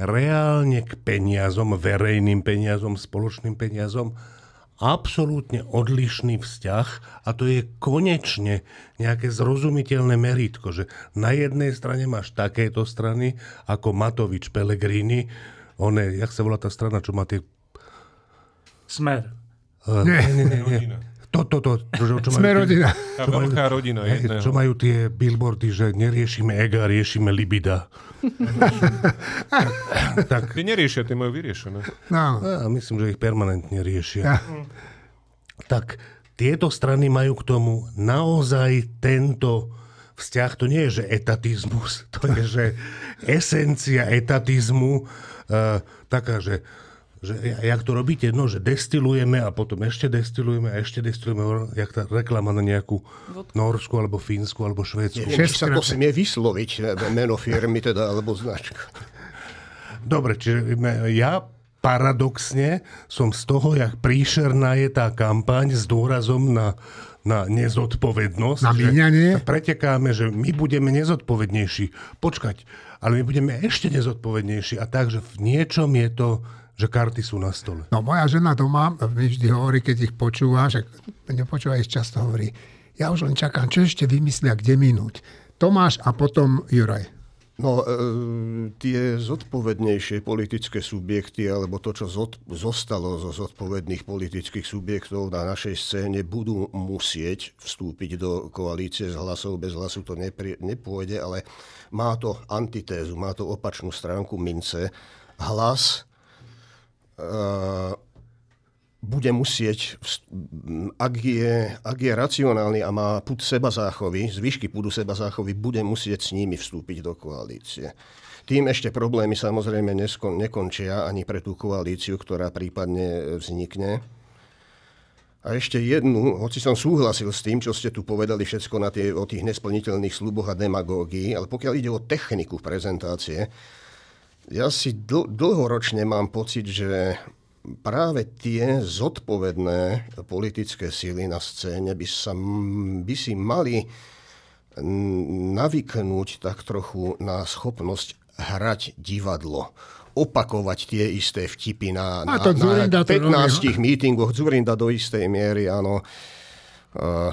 reálne k peniazom, verejným peniazom, spoločným peniazom absolútne odlišný vzťah a to je konečne nejaké zrozumiteľné meritko, že na jednej strane máš takéto strany ako Matovič, Pellegrini, on je, jak sa volá tá strana, čo má tie... Smer. Uh, nie, nie, nie, nie. To, to, to, to, čo Sme majú, rodina. Tá čo veľká majú, rodina jedného. Čo majú tie billboardy, že neriešime ega, riešime libida. tak, Ty neriešia, ty majú vyriešené. No. Ja, myslím, že ich permanentne riešia. Ja. Tak tieto strany majú k tomu naozaj tento vzťah. To nie je, že etatizmus, to je, že esencia etatizmu, uh, taká, že že jak to robíte, no, že destilujeme a potom ešte destilujeme a ešte destilujeme, jak tá reklama na nejakú Norsku alebo Fínsku alebo Švédsku. Nie, sa to smie vysloviť, e, meno firmy teda, alebo značka. Dobre, čiže ja paradoxne som z toho, jak príšerná je tá kampaň s dôrazom na, na nezodpovednosť. Na míňanie? Pretekáme, že my budeme nezodpovednejší. Počkať, ale my budeme ešte nezodpovednejší. A takže v niečom je to že karty sú na stole. No moja žena doma mi vždy hovorí, keď ich počúva, že nepočúva ich často hovorí, ja už len čakám, čo ešte vymyslia, kde minúť. Tomáš a potom Juraj. No, e, tie zodpovednejšie politické subjekty, alebo to, čo zod, zostalo zo zodpovedných politických subjektov na našej scéne, budú musieť vstúpiť do koalície s hlasov. Bez hlasu to nepri, nepôjde, ale má to antitézu, má to opačnú stránku mince. Hlas bude musieť, ak je, ak je racionálny a má put seba záchovy, zvyšky pudu seba záchovy, bude musieť s nimi vstúpiť do koalície. Tým ešte problémy samozrejme neskon, nekončia ani pre tú koalíciu, ktorá prípadne vznikne. A ešte jednu, hoci som súhlasil s tým, čo ste tu povedali všetko na tie, o tých nesplniteľných sluboch a demagógii, ale pokiaľ ide o techniku prezentácie, ja si dl- dlhoročne mám pocit, že práve tie zodpovedné politické síly na scéne by, sa, by si mali navyknúť tak trochu na schopnosť hrať divadlo opakovať tie isté vtipy na, na, na 15 mítingoch. Zurinda do istej miery, áno. Uh,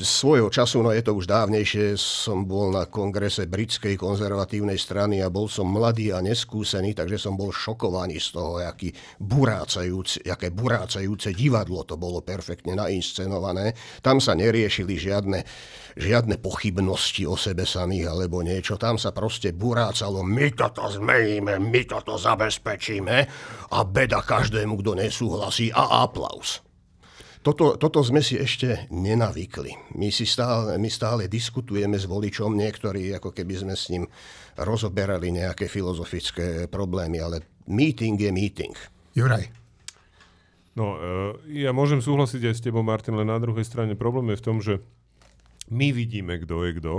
svojho času, no je to už dávnejšie, som bol na kongrese britskej konzervatívnej strany a bol som mladý a neskúsený, takže som bol šokovaný z toho, aký burácajúce, aké burácajúce divadlo to bolo perfektne nainscenované. Tam sa neriešili žiadne, žiadne pochybnosti o sebe samých alebo niečo. Tam sa proste burácalo, my toto zmeníme, my toto zabezpečíme a beda každému, kto nesúhlasí a aplaus. Toto, toto sme si ešte nenavykli. My, si stále, my stále diskutujeme s voličom, niektorí ako keby sme s ním rozoberali nejaké filozofické problémy, ale meeting je meeting. Juraj. No, e, ja môžem súhlasiť aj s tebou, Martin, len na druhej strane problém je v tom, že my vidíme, kto je kto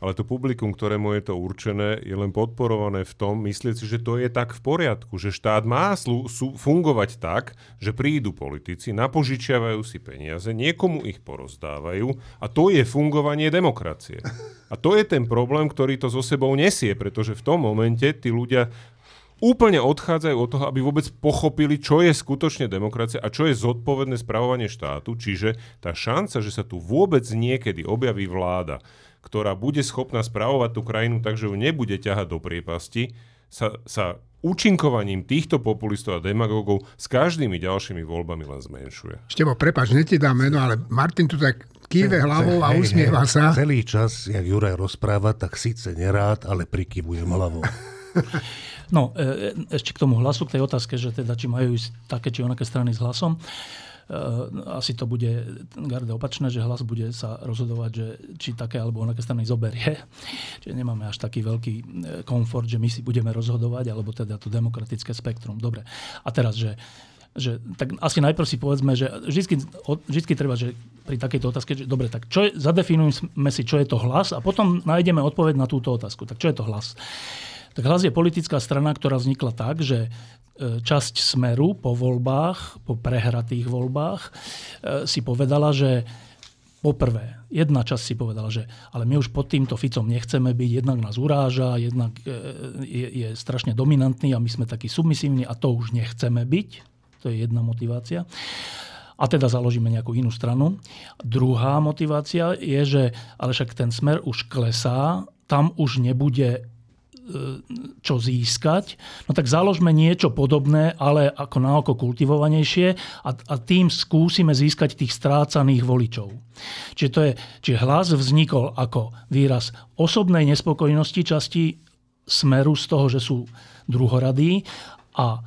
ale to publikum, ktorému je to určené, je len podporované v tom, myslieť si, že to je tak v poriadku, že štát má slu- sú, fungovať tak, že prídu politici, napožičiavajú si peniaze, niekomu ich porozdávajú a to je fungovanie demokracie. A to je ten problém, ktorý to so sebou nesie, pretože v tom momente tí ľudia úplne odchádzajú od toho, aby vôbec pochopili, čo je skutočne demokracia a čo je zodpovedné spravovanie štátu. Čiže tá šanca, že sa tu vôbec niekedy objaví vláda, ktorá bude schopná spravovať tú krajinu tak, že ju nebude ťahať do priepasti, sa, sa účinkovaním týchto populistov a demagógov s každými ďalšími voľbami len zmenšuje. Števo, prepač, neti dám meno, ale Martin tu tak kýve hlavou a usmieva sa. Celý čas, jak Juraj rozpráva, tak síce nerád, ale prikyvujem hlavou. No, e, e, ešte k tomu hlasu, k tej otázke, že teda či majú ísť také či onaké strany s hlasom. Eh, asi to bude garde opačné, že hlas bude sa rozhodovať, že či také alebo onaké strany zoberie. Čiže nemáme až taký veľký eh, komfort, že my si budeme rozhodovať, alebo teda to demokratické spektrum. Dobre. A teraz, že že tak asi najprv si povedzme, že vždy, vždy treba, že pri takejto otázke, že dobre, tak čo je, zadefinujeme si, čo je to hlas a potom nájdeme odpoveď na túto otázku. Tak čo je to hlas? Tak hlas je politická strana, ktorá vznikla tak, že E, časť Smeru po voľbách, po prehratých voľbách, e, si povedala, že Poprvé, jedna časť si povedala, že ale my už pod týmto Ficom nechceme byť, jednak nás uráža, jednak e, je, je strašne dominantný a my sme takí submisívni a to už nechceme byť. To je jedna motivácia. A teda založíme nejakú inú stranu. Druhá motivácia je, že ale však ten smer už klesá, tam už nebude čo získať, no tak založme niečo podobné, ale ako na oko kultivovanejšie a, a tým skúsime získať tých strácaných voličov. Čiže, to je, čiže hlas vznikol ako výraz osobnej nespokojnosti časti smeru z toho, že sú druhoradí a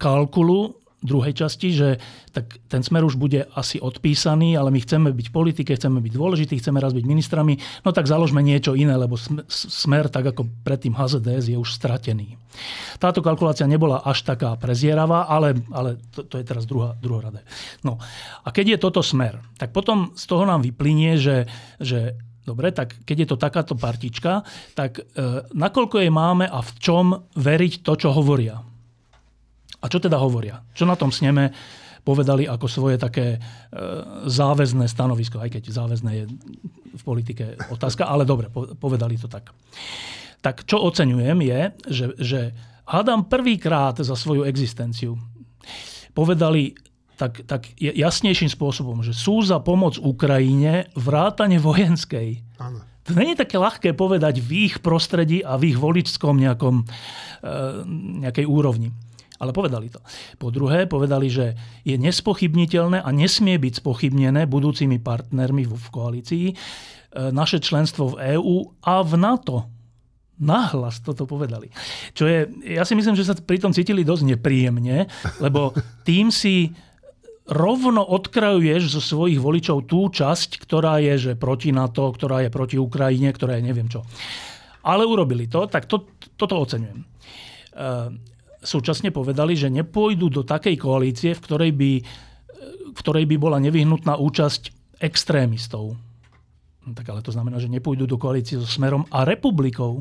kalkulu druhej časti, že tak ten smer už bude asi odpísaný, ale my chceme byť v politike, chceme byť dôležití, chceme raz byť ministrami, no tak založme niečo iné, lebo smer, tak ako predtým HZDS, je už stratený. Táto kalkulácia nebola až taká prezieravá, ale, ale to, to je teraz druhá, druhoradé. No a keď je toto smer, tak potom z toho nám vyplynie, že, že Dobre, tak keď je to takáto partička, tak e, nakoľko jej máme a v čom veriť to, čo hovoria? A čo teda hovoria? Čo na tom sneme povedali ako svoje také e, záväzné stanovisko, aj keď záväzné je v politike otázka, ale dobre, povedali to tak. Tak čo oceňujem je, že, že hádam prvýkrát za svoju existenciu povedali tak, tak jasnejším spôsobom, že sú za pomoc Ukrajine vrátane vojenskej. Áno. To nie je také ľahké povedať v ich prostredí a v ich voličskom nejakom, e, nejakej úrovni. Ale povedali to. Po druhé, povedali, že je nespochybniteľné a nesmie byť spochybnené budúcimi partnermi v koalícii e, naše členstvo v EÚ a v NATO. Nahlas toto povedali. Čo je, ja si myslím, že sa pri tom cítili dosť nepríjemne, lebo tým si rovno odkrajuješ zo svojich voličov tú časť, ktorá je že proti NATO, ktorá je proti Ukrajine, ktorá je neviem čo. Ale urobili to, tak to, toto oceňujem. Súčasne povedali, že nepôjdu do takej koalície, v ktorej by, v ktorej by bola nevyhnutná účasť extrémistov. No, tak ale to znamená, že nepôjdu do koalície so Smerom a republikou.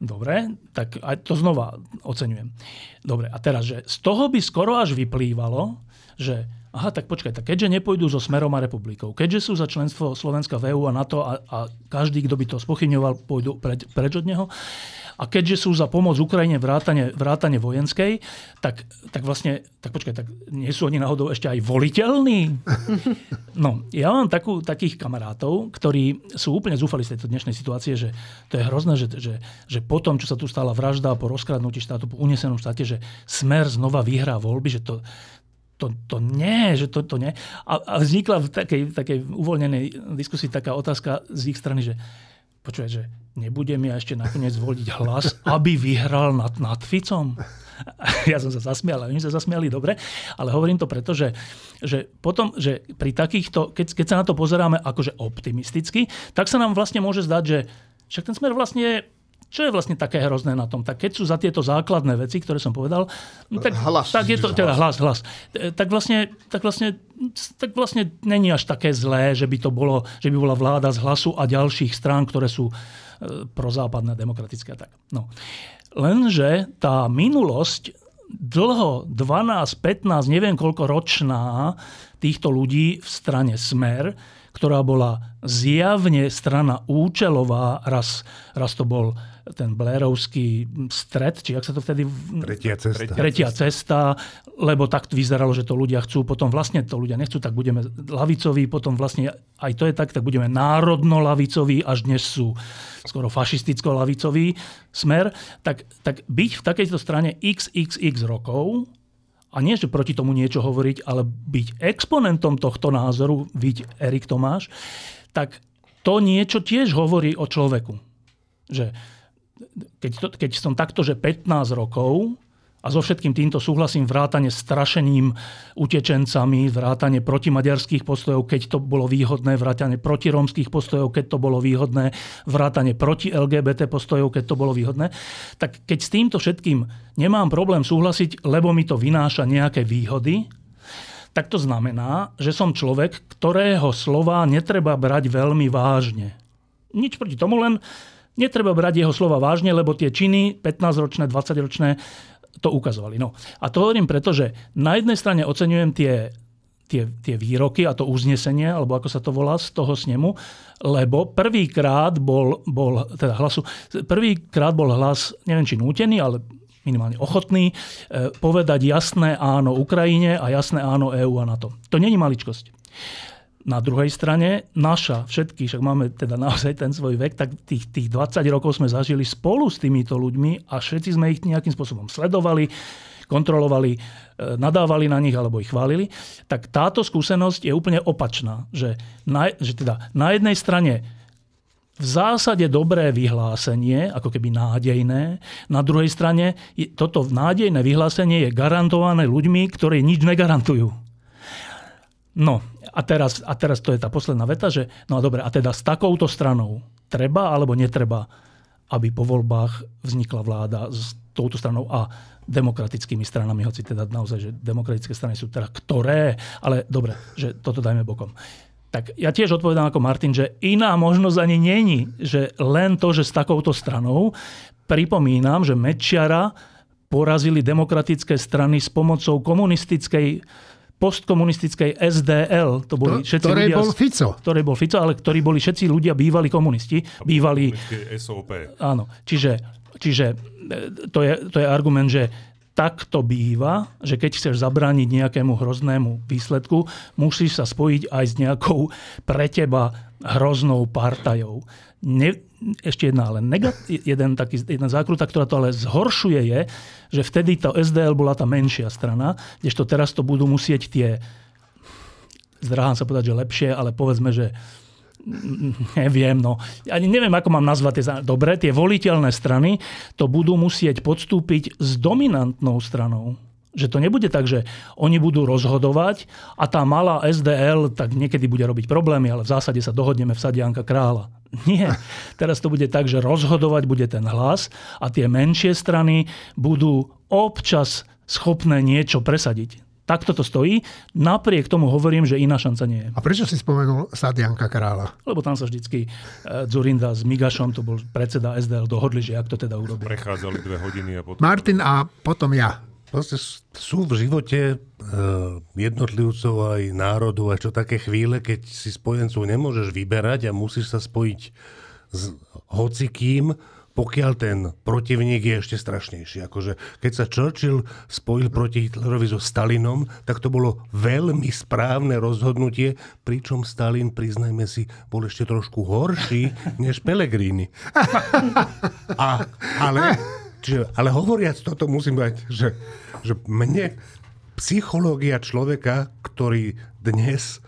Dobre, tak aj to znova oceňujem. Dobre, a teraz, že z toho by skoro až vyplývalo, že aha, tak počkaj, tak keďže nepôjdu so Smerom a republikou, keďže sú za členstvo Slovenska v EU a NATO a, a každý, kto by to spochybňoval, pôjdu preč, preč od neho, a keďže sú za pomoc Ukrajine vrátane, vrátane vojenskej, tak, tak vlastne, tak počkaj, tak nie sú oni náhodou ešte aj voliteľní? No, ja mám takú, takých kamarátov, ktorí sú úplne zúfali z tejto dnešnej situácie, že to je hrozné, že, že, že po tom, čo sa tu stala vražda, po rozkradnutí štátu, po unesenom štáte, že Smer znova vyhrá voľby, že to, to, to nie, že to, to nie. A, a vznikla v takej, takej uvoľnenej diskusii taká otázka z ich strany, že počúvaj, že nebudem ja ešte nakoniec voliť hlas, aby vyhral nad, nad Ficom. Ja som sa zasmial, a oni sa zasmiali dobre, ale hovorím to preto, že, že potom, že pri takýchto, keď, keď sa na to pozeráme akože optimisticky, tak sa nám vlastne môže zdať, že však ten smer vlastne Čo je vlastne také hrozné na tom? Tak keď sú za tieto základné veci, ktoré som povedal, no tak, Hlas. tak je to, teda hlas, hlas. E, Tak vlastne, tak vlastne, tak vlastne není až také zlé, že by to bolo, že by bola vláda z hlasu a ďalších strán, ktoré sú e, prozápadné, demokratické a tak. No. Lenže tá minulosť dlho, 12, 15, neviem koľko ročná týchto ľudí v strane Smer, ktorá bola zjavne strana účelová, raz, raz to bol ten Blairovský stred, či jak sa to vtedy... Tretia cesta. Tretia cesta, lebo tak vyzeralo, že to ľudia chcú, potom vlastne to ľudia nechcú, tak budeme lavicoví, potom vlastne aj to je tak, tak budeme národno-lavicoví, až dnes sú skoro fašisticko-lavicoví smer, tak, tak byť v takejto strane xxx rokov a nie, že proti tomu niečo hovoriť, ale byť exponentom tohto názoru, byť Erik Tomáš, tak to niečo tiež hovorí o človeku. Že keď, to, keď som takto, že 15 rokov a so všetkým týmto súhlasím vrátane strašením utečencami, vrátane protimaďarských postojov, keď to bolo výhodné, vrátane protirómskych postojov, keď to bolo výhodné, vrátane proti LGBT postojov, keď to bolo výhodné, tak keď s týmto všetkým nemám problém súhlasiť, lebo mi to vynáša nejaké výhody, tak to znamená, že som človek, ktorého slova netreba brať veľmi vážne. Nič proti tomu, len netreba brať jeho slova vážne, lebo tie činy 15-ročné, 20-ročné to ukazovali. No. A to hovorím preto, že na jednej strane oceňujem tie, tie, tie výroky a to uznesenie, alebo ako sa to volá, z toho snemu, lebo prvýkrát bol, bol teda hlasu, prvýkrát bol hlas, neviem či nútený, ale minimálne ochotný, eh, povedať jasné áno Ukrajine a jasné áno EÚ a NATO. To není maličkosť. Na druhej strane, naša, všetky, však máme teda naozaj ten svoj vek, tak tých, tých 20 rokov sme zažili spolu s týmito ľuďmi a všetci sme ich nejakým spôsobom sledovali, kontrolovali, e, nadávali na nich alebo ich chválili, tak táto skúsenosť je úplne opačná. Že na, že teda na jednej strane v zásade dobré vyhlásenie, ako keby nádejné. Na druhej strane toto nádejné vyhlásenie je garantované ľuďmi, ktorí nič negarantujú. No a teraz, a teraz to je tá posledná veta, že no a dobre, a teda s takouto stranou treba alebo netreba, aby po voľbách vznikla vláda s touto stranou a demokratickými stranami, hoci teda naozaj, že demokratické strany sú teda ktoré, ale dobre, že toto dajme bokom. Tak ja tiež odpovedám ako Martin, že iná možnosť ani není, že len to, že s takouto stranou, pripomínam, že Mečiara porazili demokratické strany s pomocou komunistickej postkomunistickej SDL, to boli To- všetci ktorej ľudia... bol Fico. Ktorej bol Fico, ale ktorí boli všetci ľudia bývali komunisti. Bývali, SOP. áno. Čiže, čiže e, to, je, to je argument, že tak to býva, že keď chceš zabrániť nejakému hroznému výsledku, musíš sa spojiť aj s nejakou pre teba hroznou partajou. Ne, ešte jedna, ale negat, jeden taký, jedna zákruta, ktorá to ale zhoršuje je, že vtedy to SDL bola tá menšia strana, kdežto teraz to budú musieť tie, zdráham sa povedať, že lepšie, ale povedzme, že neviem, no. Ani neviem, ako mám nazvať tie... Dobre, tie voliteľné strany to budú musieť podstúpiť s dominantnou stranou. Že to nebude tak, že oni budú rozhodovať a tá malá SDL tak niekedy bude robiť problémy, ale v zásade sa dohodneme v sade Janka Krála. Nie. Teraz to bude tak, že rozhodovať bude ten hlas a tie menšie strany budú občas schopné niečo presadiť. Takto to stojí. Napriek tomu hovorím, že iná šanca nie je. A prečo si spomenul Sadianka Krála? Lebo tam sa vždycky eh, Zurinda s Migašom, to bol predseda SDL, dohodli, že jak to teda urobí. Prechádzali dve hodiny a potom... Martin a potom ja. Proste sú v živote e, jednotlivcov aj národov aj čo také chvíle, keď si spojencov nemôžeš vyberať a musíš sa spojiť s hocikým, pokiaľ ten protivník je ešte strašnejší. Akože, keď sa Churchill spojil proti Hitlerovi so Stalinom, tak to bolo veľmi správne rozhodnutie, pričom Stalin, priznajme si, bol ešte trošku horší než Pellegrini. A, ale, čiže, ale hovoriac toto musím povedať, že, že mne psychológia človeka, ktorý dnes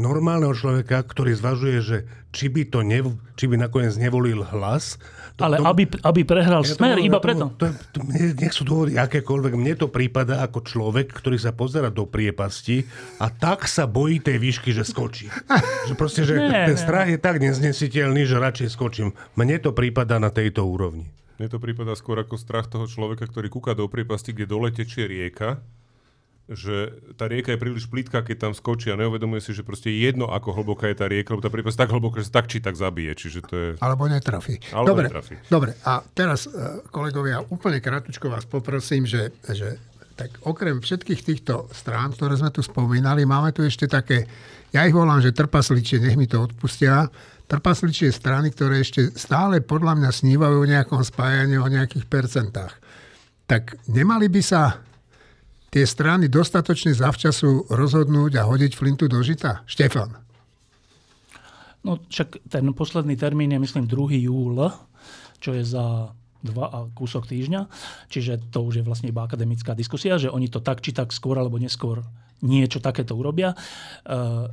normálneho človeka, ktorý zvažuje, že či by, to nev, či by nakoniec nevolil hlas. To, Ale to, aby, aby prehral ja smer, tomu- iba preto. To, to, mne- nech sú dôvody akékoľvek, mne to prípada ako človek, ktorý sa pozera do priepasti a tak sa bojí tej výšky, že skočí. že proste, že Nie, ten nie. strach je tak neznesiteľný, že radšej skočím. Mne to prípada na tejto úrovni. Mne to prípada skôr ako strach toho človeka, ktorý kúka do priepasti, kde dole tečie rieka, že tá rieka je príliš plitká, keď tam skočí a neuvedomuje si, že proste je jedno, ako hlboká je tá rieka, lebo tá priepasť tak hlboká, že tak či tak zabije. Čiže to je... Alebo netrafí. Alebo dobre, netrafí. dobre, a teraz, e, kolegovia, úplne krátko vás poprosím, že, že tak okrem všetkých týchto strán, ktoré sme tu spomínali, máme tu ešte také, ja ich volám, že trpasličie, nech mi to odpustia, trpasličie strany, ktoré ešte stále podľa mňa snívajú o nejakom spájaní, o nejakých percentách. Tak nemali by sa tie strany dostatočne zavčasu rozhodnúť a hodiť flintu do žita? Štefan. No však ten posledný termín je myslím 2. júl, čo je za dva a kúsok týždňa. Čiže to už je vlastne iba akademická diskusia, že oni to tak či tak skôr alebo neskôr niečo takéto urobia. Uh,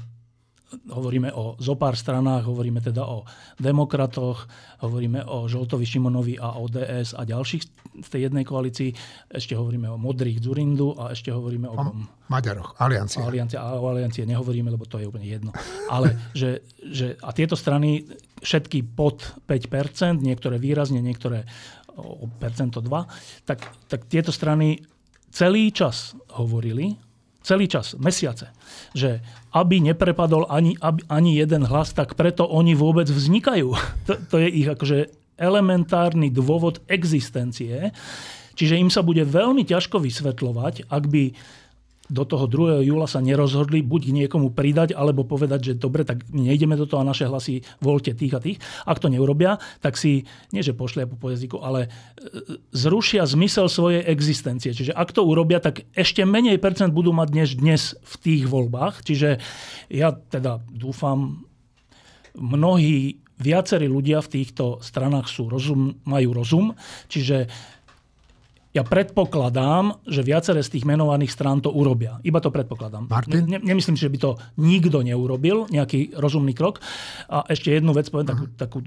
hovoríme o zopár stranách, hovoríme teda o demokratoch, hovoríme o Žoltovi Šimonovi a ODS a ďalších v tej jednej koalícii. Ešte hovoríme o modrých Zurindu a ešte hovoríme o, O? Maďaroch, aliancia. Aliancia, a o aliancie nehovoríme, lebo to je úplne jedno. Ale že, že, a tieto strany všetky pod 5%, niektoré výrazne, niektoré o percento 2, tak, tak tieto strany celý čas hovorili, celý čas, mesiace, že aby neprepadol ani, aby, ani jeden hlas, tak preto oni vôbec vznikajú. To, to je ich akože elementárny dôvod existencie. Čiže im sa bude veľmi ťažko vysvetľovať, ak by do toho 2. júla sa nerozhodli buď niekomu pridať, alebo povedať, že dobre, tak nejdeme do toho a naše hlasy voľte tých a tých. Ak to neurobia, tak si, nie že pošlia po jazyku, ale e, zrušia zmysel svojej existencie. Čiže ak to urobia, tak ešte menej percent budú mať než dnes v tých voľbách. Čiže ja teda dúfam, mnohí viacerí ľudia v týchto stranách sú rozum, majú rozum, čiže ja predpokladám, že viaceré z tých menovaných strán to urobia. Iba to predpokladám. Martin? Ne, nemyslím si, že by to nikto neurobil, nejaký rozumný krok. A ešte jednu vec poviem, takú, takú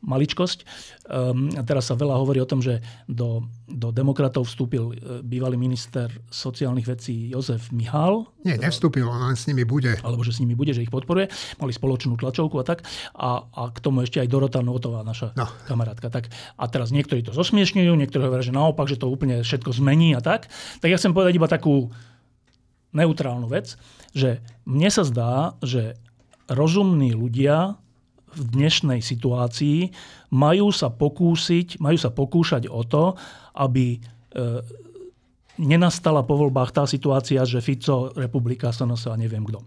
maličkosť. Um, a teraz sa veľa hovorí o tom, že do, do demokratov vstúpil e, bývalý minister sociálnych vecí Jozef Mihál, Nie, nevstúpil, on len s nimi bude. alebo že s nimi bude, že ich podporuje. Mali spoločnú tlačovku a tak. A, a k tomu ešte aj Dorota Notová, naša no. kamarátka. Tak, a teraz niektorí to zosmiešňujú, niektorí hovoria, že naopak, že to úplne všetko zmení a tak. Tak ja chcem povedať iba takú neutrálnu vec, že mne sa zdá, že rozumní ľudia v dnešnej situácii majú sa pokúsiť, majú sa pokúšať o to, aby e, nenastala po voľbách tá situácia, že Fico, Republika, SNS a neviem kto.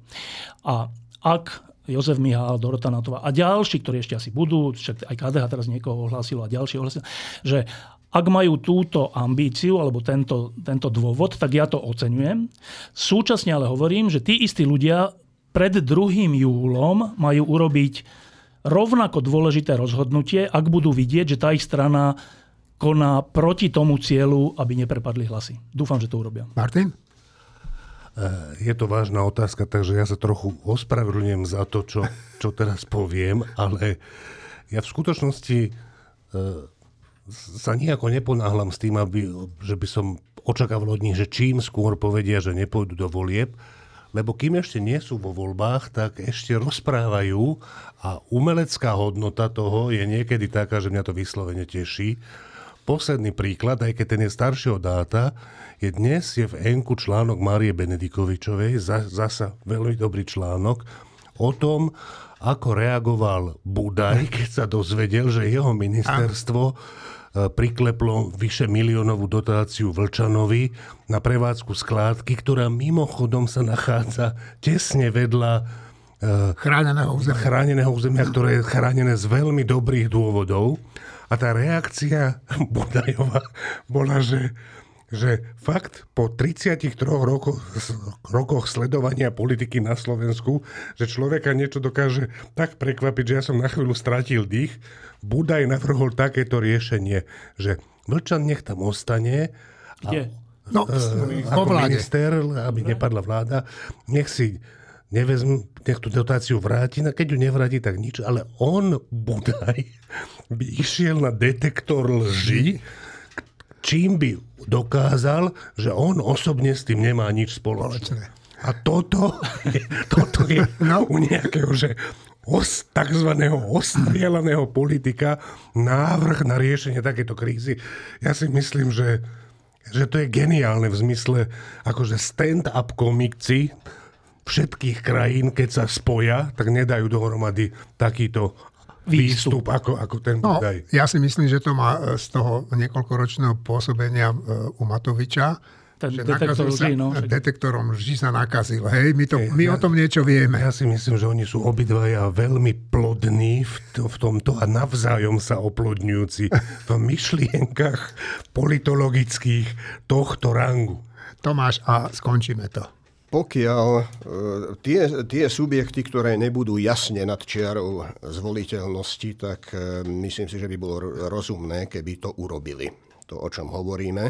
A ak Jozef Mihál, Dorota Natová a ďalší, ktorí ešte asi budú, však aj KDH teraz niekoho ohlásilo a ďalší ohlásilo, že ak majú túto ambíciu alebo tento, tento dôvod, tak ja to oceňujem. Súčasne ale hovorím, že tí istí ľudia pred 2. júlom majú urobiť rovnako dôležité rozhodnutie, ak budú vidieť, že tá ich strana koná proti tomu cieľu, aby neprepadli hlasy. Dúfam, že to urobia. Martin? Je to vážna otázka, takže ja sa trochu ospravedlňujem za to, čo, čo teraz poviem, ale ja v skutočnosti e, sa nejako neponáhľam s tým, aby, že by som očakával od nich, že čím skôr povedia, že nepôjdu do volieb, lebo kým ešte nie sú vo voľbách, tak ešte rozprávajú a umelecká hodnota toho je niekedy taká, že mňa to vyslovene teší. Posledný príklad, aj keď ten je staršieho dáta, je dnes je v Enku článok Márie Benedikovičovej, za, zasa veľmi dobrý článok, o tom, ako reagoval Budaj, keď sa dozvedel, že jeho ministerstvo e, prikleplo vyše miliónovú dotáciu Vlčanovi na prevádzku skládky, ktorá mimochodom sa nachádza tesne vedľa e, Chráneného územia. chráneného územia, ktoré je chránené z veľmi dobrých dôvodov. A tá reakcia Budajova bola, že, že fakt po 33 rokoch, rokoch sledovania politiky na Slovensku, že človeka niečo dokáže tak prekvapiť, že ja som na chvíľu stratil dých. Budaj navrhol takéto riešenie, že Vlčan nech tam ostane Kde? No, e, ako vláde. minister, aby nepadla vláda, nech si nevezm, nech tú dotáciu vráti, no keď ju nevráti, tak nič, ale on, Budaj, by išiel na detektor lži, čím by dokázal, že on osobne s tým nemá nič spoločné. A toto, toto je no. u nejakého, že os, takzvaného ostrielaného politika návrh na riešenie takéto krízy. Ja si myslím, že, že to je geniálne v zmysle, akože stand-up komici všetkých krajín, keď sa spoja, tak nedajú dohromady takýto výstup, výstup ako, ako ten no, Ja si myslím, že to má e, z toho niekoľkoročného pôsobenia e, u Matoviča, ten detektor lží, no. Detektorom lží sa nakazil. Hej, my, to, my ja, o tom niečo vieme. Ja si myslím, že oni sú obidvaja veľmi plodní v, to, v tomto a navzájom sa oplodňujúci v myšlienkach politologických tohto rangu. Tomáš, a skončíme to pokiaľ e, tie, tie subjekty, ktoré nebudú jasne nad čiarou zvoliteľnosti, tak e, myslím si, že by bolo rozumné, keby to urobili. To, o čom hovoríme.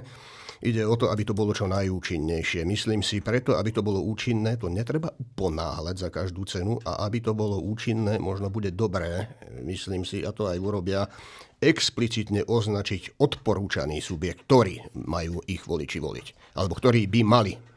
Ide o to, aby to bolo čo najúčinnejšie. Myslím si, preto, aby to bolo účinné, to netreba ponáhľať za každú cenu a aby to bolo účinné, možno bude dobré, myslím si, a to aj urobia, explicitne označiť odporúčaný subjekt, ktorý majú ich voliči voliť. Alebo ktorý by mali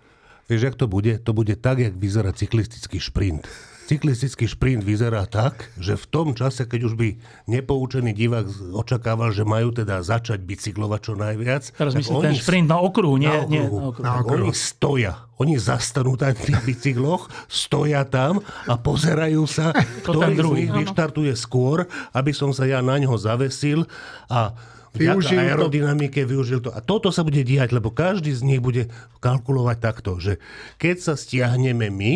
Vieš, jak to bude? To bude tak, jak vyzerá cyklistický šprint. Cyklistický šprint vyzerá tak, že v tom čase, keď už by nepoučený divák očakával, že majú teda začať bicyklovať čo najviac. Teraz myslím ten šprint na okruhu, nie na okruhu. Nie, na okruhu. Na okruhu. Oni stoja. Oni zastanú na tých bicykloch, stoja tam a pozerajú sa, kto z nich vyštartuje skôr, aby som sa ja na ňo zavesil a využil aerodynamike, to. využil to. A toto sa bude diať, lebo každý z nich bude kalkulovať takto, že keď sa stiahneme my,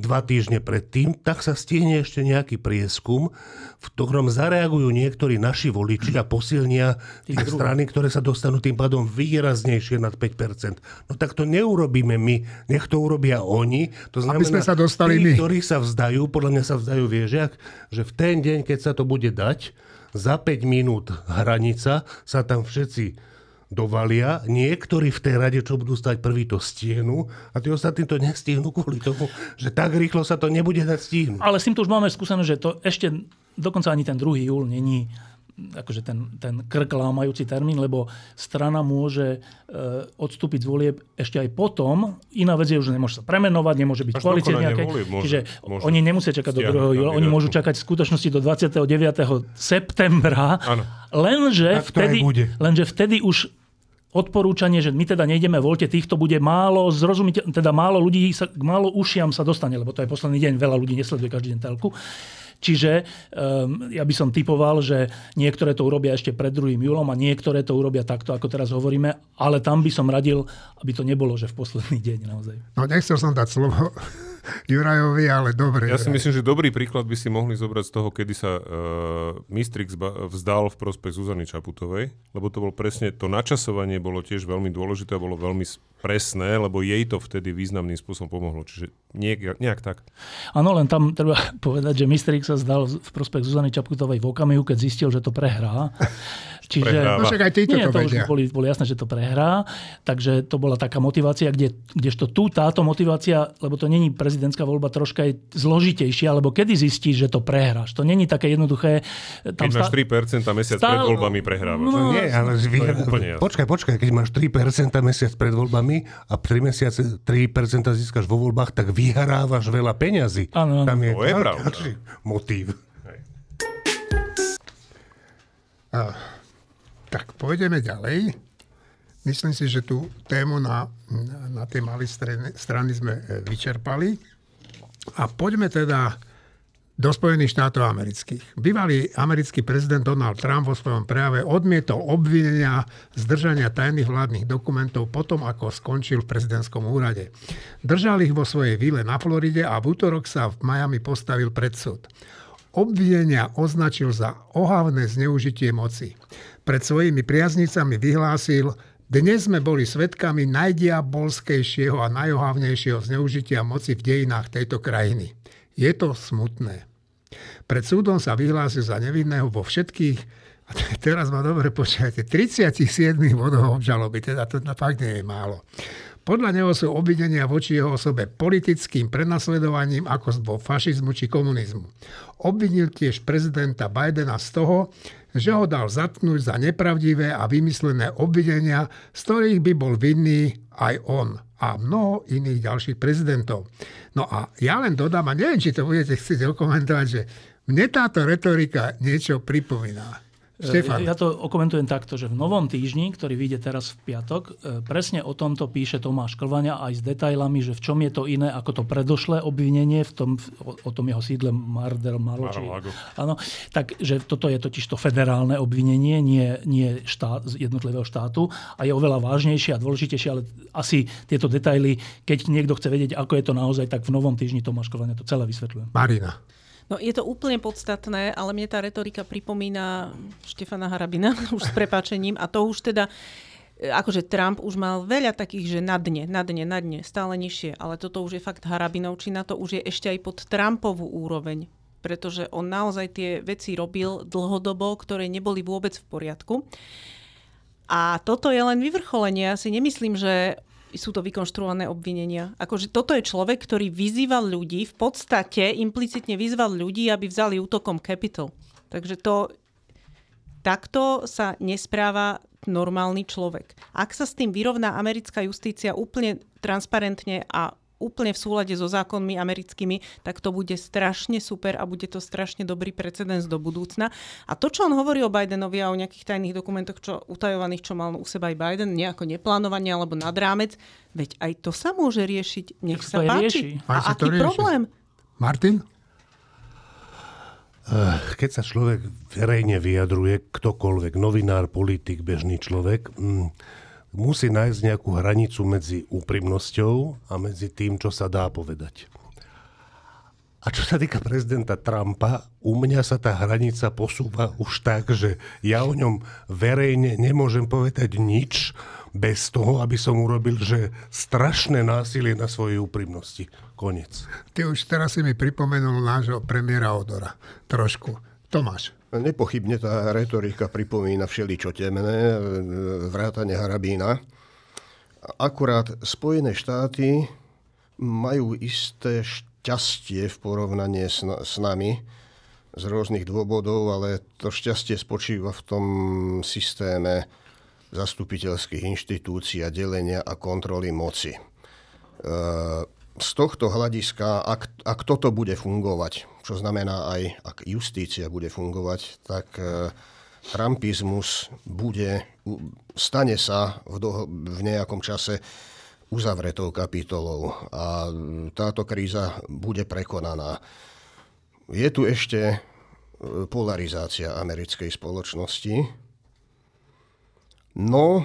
dva týždne predtým, tak sa stihne ešte nejaký prieskum, v ktorom zareagujú niektorí naši voliči a posilnia tie strany, ktoré sa dostanú tým pádom výraznejšie nad 5%. No tak to neurobíme my, nech to urobia oni. To znamená, Aby sme sa dostali tí, my. ktorí sa vzdajú, podľa mňa sa vzdajú viežiak, že v ten deň, keď sa to bude dať, za 5 minút hranica sa tam všetci dovalia, niektorí v tej rade, čo budú stať prvý, to stihnú a tí ostatní to nestihnú kvôli tomu, že tak rýchlo sa to nebude dať stihnúť. Ale s týmto už máme skúsenosť, že to ešte dokonca ani ten 2. júl není akože ten, ten krk lámajúci termín, lebo strana môže e, odstúpiť z volieb ešte aj potom. Iná vec je, že nemôže sa premenovať, nemôže byť koalícia nejaké. Môže, Čiže môže oni nemusia čakať do 2. júla, oni môžu čakať v skutočnosti do 29. septembra. Ano. Lenže vtedy, lenže vtedy už odporúčanie, že my teda nejdeme, voľte týchto bude málo zrozumiteľ, teda málo ľudí, sa, málo ušiam sa dostane, lebo to je posledný deň, veľa ľudí nesleduje každý deň telku. Čiže um, ja by som typoval, že niektoré to urobia ešte pred 2. júlom a niektoré to urobia takto, ako teraz hovoríme, ale tam by som radil, aby to nebolo, že v posledný deň naozaj. No nechcel som dať slovo Jurajovi, ale dobre. Ja si myslím, že dobrý príklad by si mohli zobrať z toho, kedy sa uh, Mistrix vzdal v prospech Zuzany Čaputovej, lebo to bol presne, to načasovanie bolo tiež veľmi dôležité a bolo veľmi presné, lebo jej to vtedy významným spôsobom pomohlo. Čiže nejak, nejak tak. Áno, len tam treba povedať, že Mistrix sa zdal v prospech Zuzany Čaputovej v okamihu, keď zistil, že to prehrá. Čiže, no však aj títo nie, to, to už boli, boli jasné, že to prehrá. Takže to bola taká motivácia, kde, kdežto tu táto motivácia, lebo to není prezidentská voľba, troška je zložitejšia, lebo kedy zistíš, že to prehráš. To není také jednoduché. Tam keď máš 3% mesiac stále... pred voľbami prehrávaš. No, nie, ale vy... počkaj, počkaj, keď máš 3% mesiac pred voľbami a 3 mesiace 3% získaš vo voľbách, tak vyhrávaš veľa peňazí. Áno, Tam je, to je pravda. motív. A, tak pôjdeme ďalej. Myslím si, že tú tému na, na tie malé strany sme e, vyčerpali. A poďme teda do Spojených štátov amerických. Bývalý americký prezident Donald Trump vo svojom prejave odmietol obvinenia zdržania tajných vládnych dokumentov potom, ako skončil v prezidentskom úrade. Držal ich vo svojej vile na Floride a v útorok sa v Miami postavil pred súd. Obvinenia označil za ohavné zneužitie moci. Pred svojimi priaznicami vyhlásil, dnes sme boli svetkami najdiabolskejšieho a najohavnejšieho zneužitia moci v dejinách tejto krajiny. Je to smutné. Pred súdom sa vyhlásil za nevinného vo všetkých, a teraz ma dobre počujete, 37 bodov obžaloby, teda to fakt nie je málo. Podľa neho sú obvinenia voči jeho osobe politickým prenasledovaním ako vo fašizmu či komunizmu. Obvinil tiež prezidenta Bidena z toho, že ho dal zatknúť za nepravdivé a vymyslené obvinenia, z ktorých by bol vinný aj on a mnoho iných ďalších prezidentov. No a ja len dodám, a neviem, či to budete chcieť okomentovať, že mne táto retorika niečo pripomína. Štefan. Ja to okomentujem takto, že v novom týždni, ktorý vyjde teraz v piatok, e, presne o tomto píše Tomáš Klvania aj s detailami, že v čom je to iné ako to predošlé obvinenie v tom, o, tom jeho sídle Mardel Malo. áno, tak, že toto je totiž to federálne obvinenie, nie, nie štát, jednotlivého štátu a je oveľa vážnejšie a dôležitejšie, ale asi tieto detaily, keď niekto chce vedieť, ako je to naozaj, tak v novom týždni Tomáš Klvania to celé vysvetľuje. Marina. No je to úplne podstatné, ale mne tá retorika pripomína Štefana Harabina, už s prepáčením. A to už teda, e, akože Trump už mal veľa takých, že na dne, na dne, na dne, stále nižšie. Ale toto už je fakt Harabinovčina, to už je ešte aj pod Trumpovú úroveň. Pretože on naozaj tie veci robil dlhodobo, ktoré neboli vôbec v poriadku. A toto je len vyvrcholenie. Ja si nemyslím, že sú to vykonštruované obvinenia. Akože toto je človek, ktorý vyzýval ľudí, v podstate implicitne vyzval ľudí, aby vzali útokom Capital. Takže to takto sa nespráva normálny človek. Ak sa s tým vyrovná americká justícia úplne transparentne a úplne v súlade so zákonmi americkými, tak to bude strašne super a bude to strašne dobrý precedens do budúcna. A to, čo on hovorí o Bidenovi a o nejakých tajných dokumentoch, čo utajovaných, čo mal u seba aj Biden, nejako neplánovanie alebo nad rámec, veď aj to sa môže riešiť. Nech sa páči. Rieši. A aký rieši. problém? Martin? Eh, keď sa človek verejne vyjadruje, ktokoľvek, novinár, politik, bežný človek, mm, musí nájsť nejakú hranicu medzi úprimnosťou a medzi tým, čo sa dá povedať. A čo sa týka prezidenta Trumpa, u mňa sa tá hranica posúva už tak, že ja o ňom verejne nemôžem povedať nič bez toho, aby som urobil, že strašné násilie na svojej úprimnosti. Konec. Ty už teraz si mi pripomenul nášho premiéra Odora. Trošku. Tomáš. Nepochybne tá retorika pripomína všeličo temné, vrátane Harabína. Akurát Spojené štáty majú isté šťastie v porovnaní s, s nami z rôznych dôvodov, ale to šťastie spočíva v tom systéme zastupiteľských inštitúcií a delenia a kontroly moci. E, z tohto hľadiska, ak, ak toto bude fungovať, čo znamená aj, ak justícia bude fungovať, tak e, trumpizmus bude, stane sa v, do, v nejakom čase uzavretou kapitolou a táto kríza bude prekonaná. Je tu ešte e, polarizácia americkej spoločnosti, no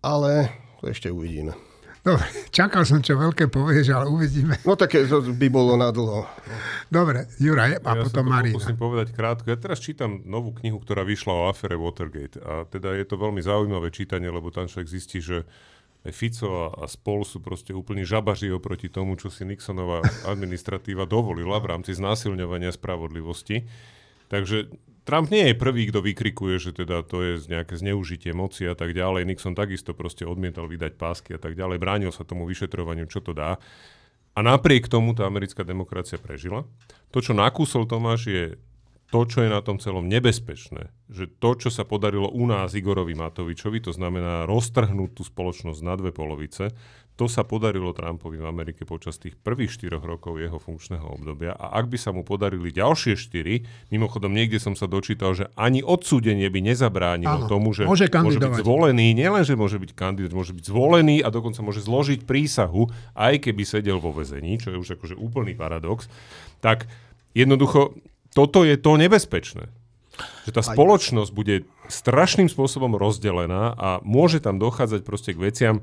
ale to ešte uvidíme. Dobre, čakal som, čo veľké povieš, ale uvidíme. No také to by bolo na dlho. Dobre, Juraj a ja potom Marina. Musím povedať krátko. Ja teraz čítam novú knihu, ktorá vyšla o afere Watergate. A teda je to veľmi zaujímavé čítanie, lebo tam človek zistí, že aj Fico a, a spol sú proste úplne žabaří oproti tomu, čo si Nixonová administratíva dovolila v rámci znásilňovania spravodlivosti. Takže Trump nie je prvý, kto vykrikuje, že teda to je nejaké zneužitie moci a tak ďalej. Nixon takisto proste odmietal vydať pásky a tak ďalej. Bránil sa tomu vyšetrovaniu, čo to dá. A napriek tomu tá americká demokracia prežila. To, čo nakúsol Tomáš, je to, čo je na tom celom nebezpečné, že to, čo sa podarilo u nás Igorovi Matovičovi, to znamená roztrhnúť tú spoločnosť na dve polovice, to sa podarilo Trumpovi v Amerike počas tých prvých štyroch rokov jeho funkčného obdobia a ak by sa mu podarili ďalšie štyri, mimochodom niekde som sa dočítal, že ani odsúdenie by nezabránilo Áno, tomu, že môže, môže byť zvolený, nielen, že môže byť kandidát, môže byť zvolený a dokonca môže zložiť prísahu, aj keby sedel vo vezení, čo je už akože úplný paradox, tak jednoducho toto je to nebezpečné. Že tá spoločnosť bude strašným spôsobom rozdelená a môže tam dochádzať proste k veciam,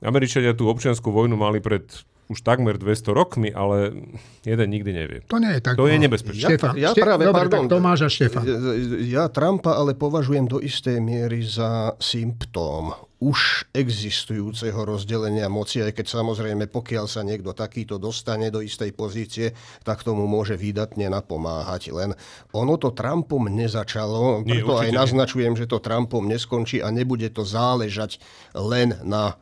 Američania tú občianskú vojnu mali pred už takmer 200 rokmi, ale jeden nikdy nevie. To nie je tak. To no. je nebezpečné. Štefan, ja, ja práve, dobre, pardon, Tomáš a Štefan. Ja Trumpa ale považujem do istej miery za symptóm už existujúceho rozdelenia moci, aj keď samozrejme, pokiaľ sa niekto takýto dostane do istej pozície, tak tomu môže výdatne napomáhať. Len ono to Trumpom nezačalo, preto aj naznačujem, že to Trumpom neskončí a nebude to záležať len na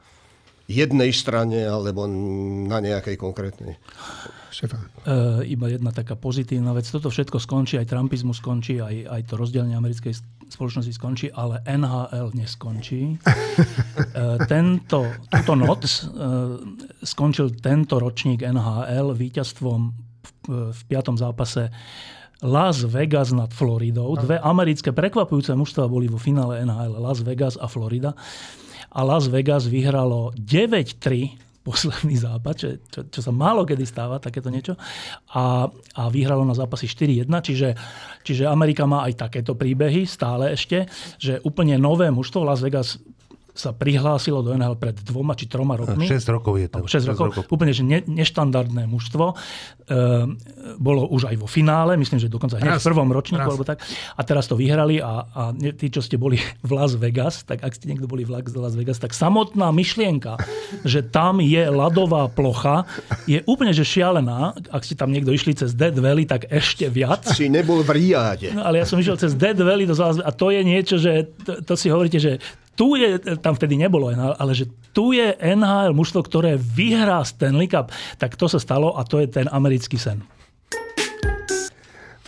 jednej strane alebo na nejakej konkrétnej. Štefan. Uh, iba jedna taká pozitívna vec. Toto všetko skončí, aj trumpizmus skončí, aj, aj to rozdelenie americkej spoločnosti skončí, ale NHL neskončí. uh, tento, túto noc uh, skončil tento ročník NHL víťazstvom v, v piatom zápase Las Vegas nad Floridou. Dve americké prekvapujúce mužstva boli vo finále NHL. Las Vegas a Florida. A Las Vegas vyhralo 9-3 posledný zápas, čo, čo, čo sa málo kedy stáva, takéto niečo. A, a vyhralo na zápasy 4-1, čiže, čiže Amerika má aj takéto príbehy stále ešte, že úplne nové mužstvo Las Vegas sa prihlásilo do NHL pred dvoma či troma rokmi. 6 rokov je to. 6, 6 rokov. rokov. Úplne že ne, neštandardné mužstvo. E, bolo už aj vo finále, myslím, že dokonca hneď v prvom ročníku. Alebo tak. A teraz to vyhrali a, a tí, čo ste boli v Las Vegas, tak ak ste niekto boli v Las Vegas, tak samotná myšlienka, že tam je ľadová plocha, je úplne že šialená. Ak ste tam niekto išli cez Dead Valley, tak ešte viac. Si nebol v Riáde. No, ale ja som išiel cez Dead Valley do a to je niečo, že to, to si hovoríte, že tu je, tam vtedy nebolo NHL, ale že tu je NHL mužstvo, ktoré vyhrá Stanley Cup, tak to sa stalo a to je ten americký sen.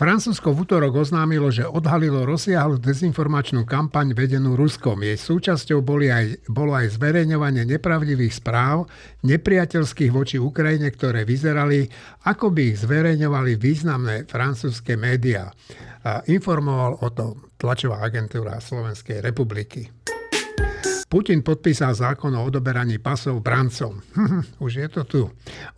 Francúzsko v útorok oznámilo, že odhalilo rozsiahlu dezinformačnú kampaň vedenú Ruskom. Jej súčasťou boli aj, bolo aj zverejňovanie nepravdivých správ, nepriateľských voči Ukrajine, ktoré vyzerali, ako by ich zverejňovali významné francúzske médiá. Informoval o tom tlačová agentúra Slovenskej republiky. Putin podpísal zákon o odoberaní pasov brancom. Už je to tu.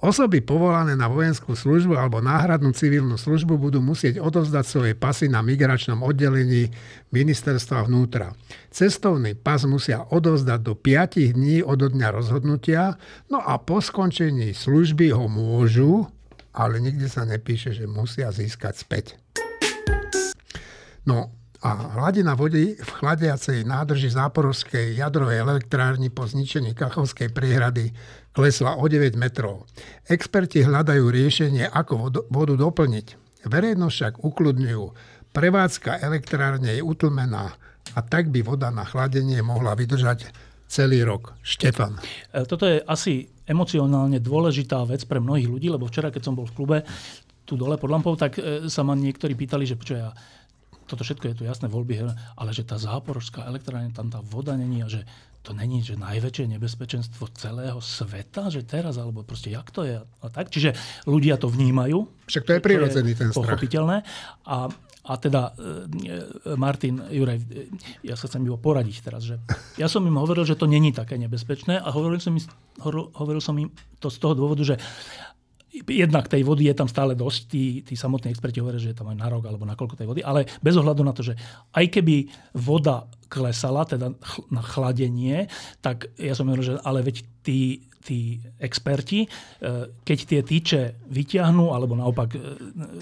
Osoby povolané na vojenskú službu alebo náhradnú civilnú službu budú musieť odovzdať svoje pasy na migračnom oddelení ministerstva vnútra. Cestovný pas musia odovzdať do 5 dní od dňa rozhodnutia, no a po skončení služby ho môžu, ale nikde sa nepíše, že musia získať späť. No, a hladina vody v chladiacej nádrži Záporovskej jadrovej elektrárni po zničení Kachovskej priehrady klesla o 9 metrov. Experti hľadajú riešenie, ako vodu doplniť. Verejnosť však ukludňujú. Prevádzka elektrárne je utlmená a tak by voda na chladenie mohla vydržať celý rok. Štefan. E, toto je asi emocionálne dôležitá vec pre mnohých ľudí, lebo včera, keď som bol v klube tu dole pod lampou, tak e, sa ma niektorí pýtali, že čo ja toto všetko je tu jasné, voľby, ale že tá záporožská elektrárne, tam tá voda není a že to není že najväčšie nebezpečenstvo celého sveta, že teraz, alebo proste jak to je a tak. Čiže ľudia to vnímajú. Však to je prirodzený ten strach. Pochopiteľné. A, a teda e, Martin, Juraj, e, ja sa chcem iba poradiť teraz, že ja som im hovoril, že to není také nebezpečné a hovoril som im, hovoril som im to z toho dôvodu, že jednak tej vody je tam stále dosť, tí, tí samotní experti hovoria, že je tam aj na rok alebo na koľko tej vody, ale bez ohľadu na to, že aj keby voda klesala, teda na chladenie, tak ja som hovoril, že ale veď tí, tí experti, e, keď tie tyče vyťahnú alebo naopak e,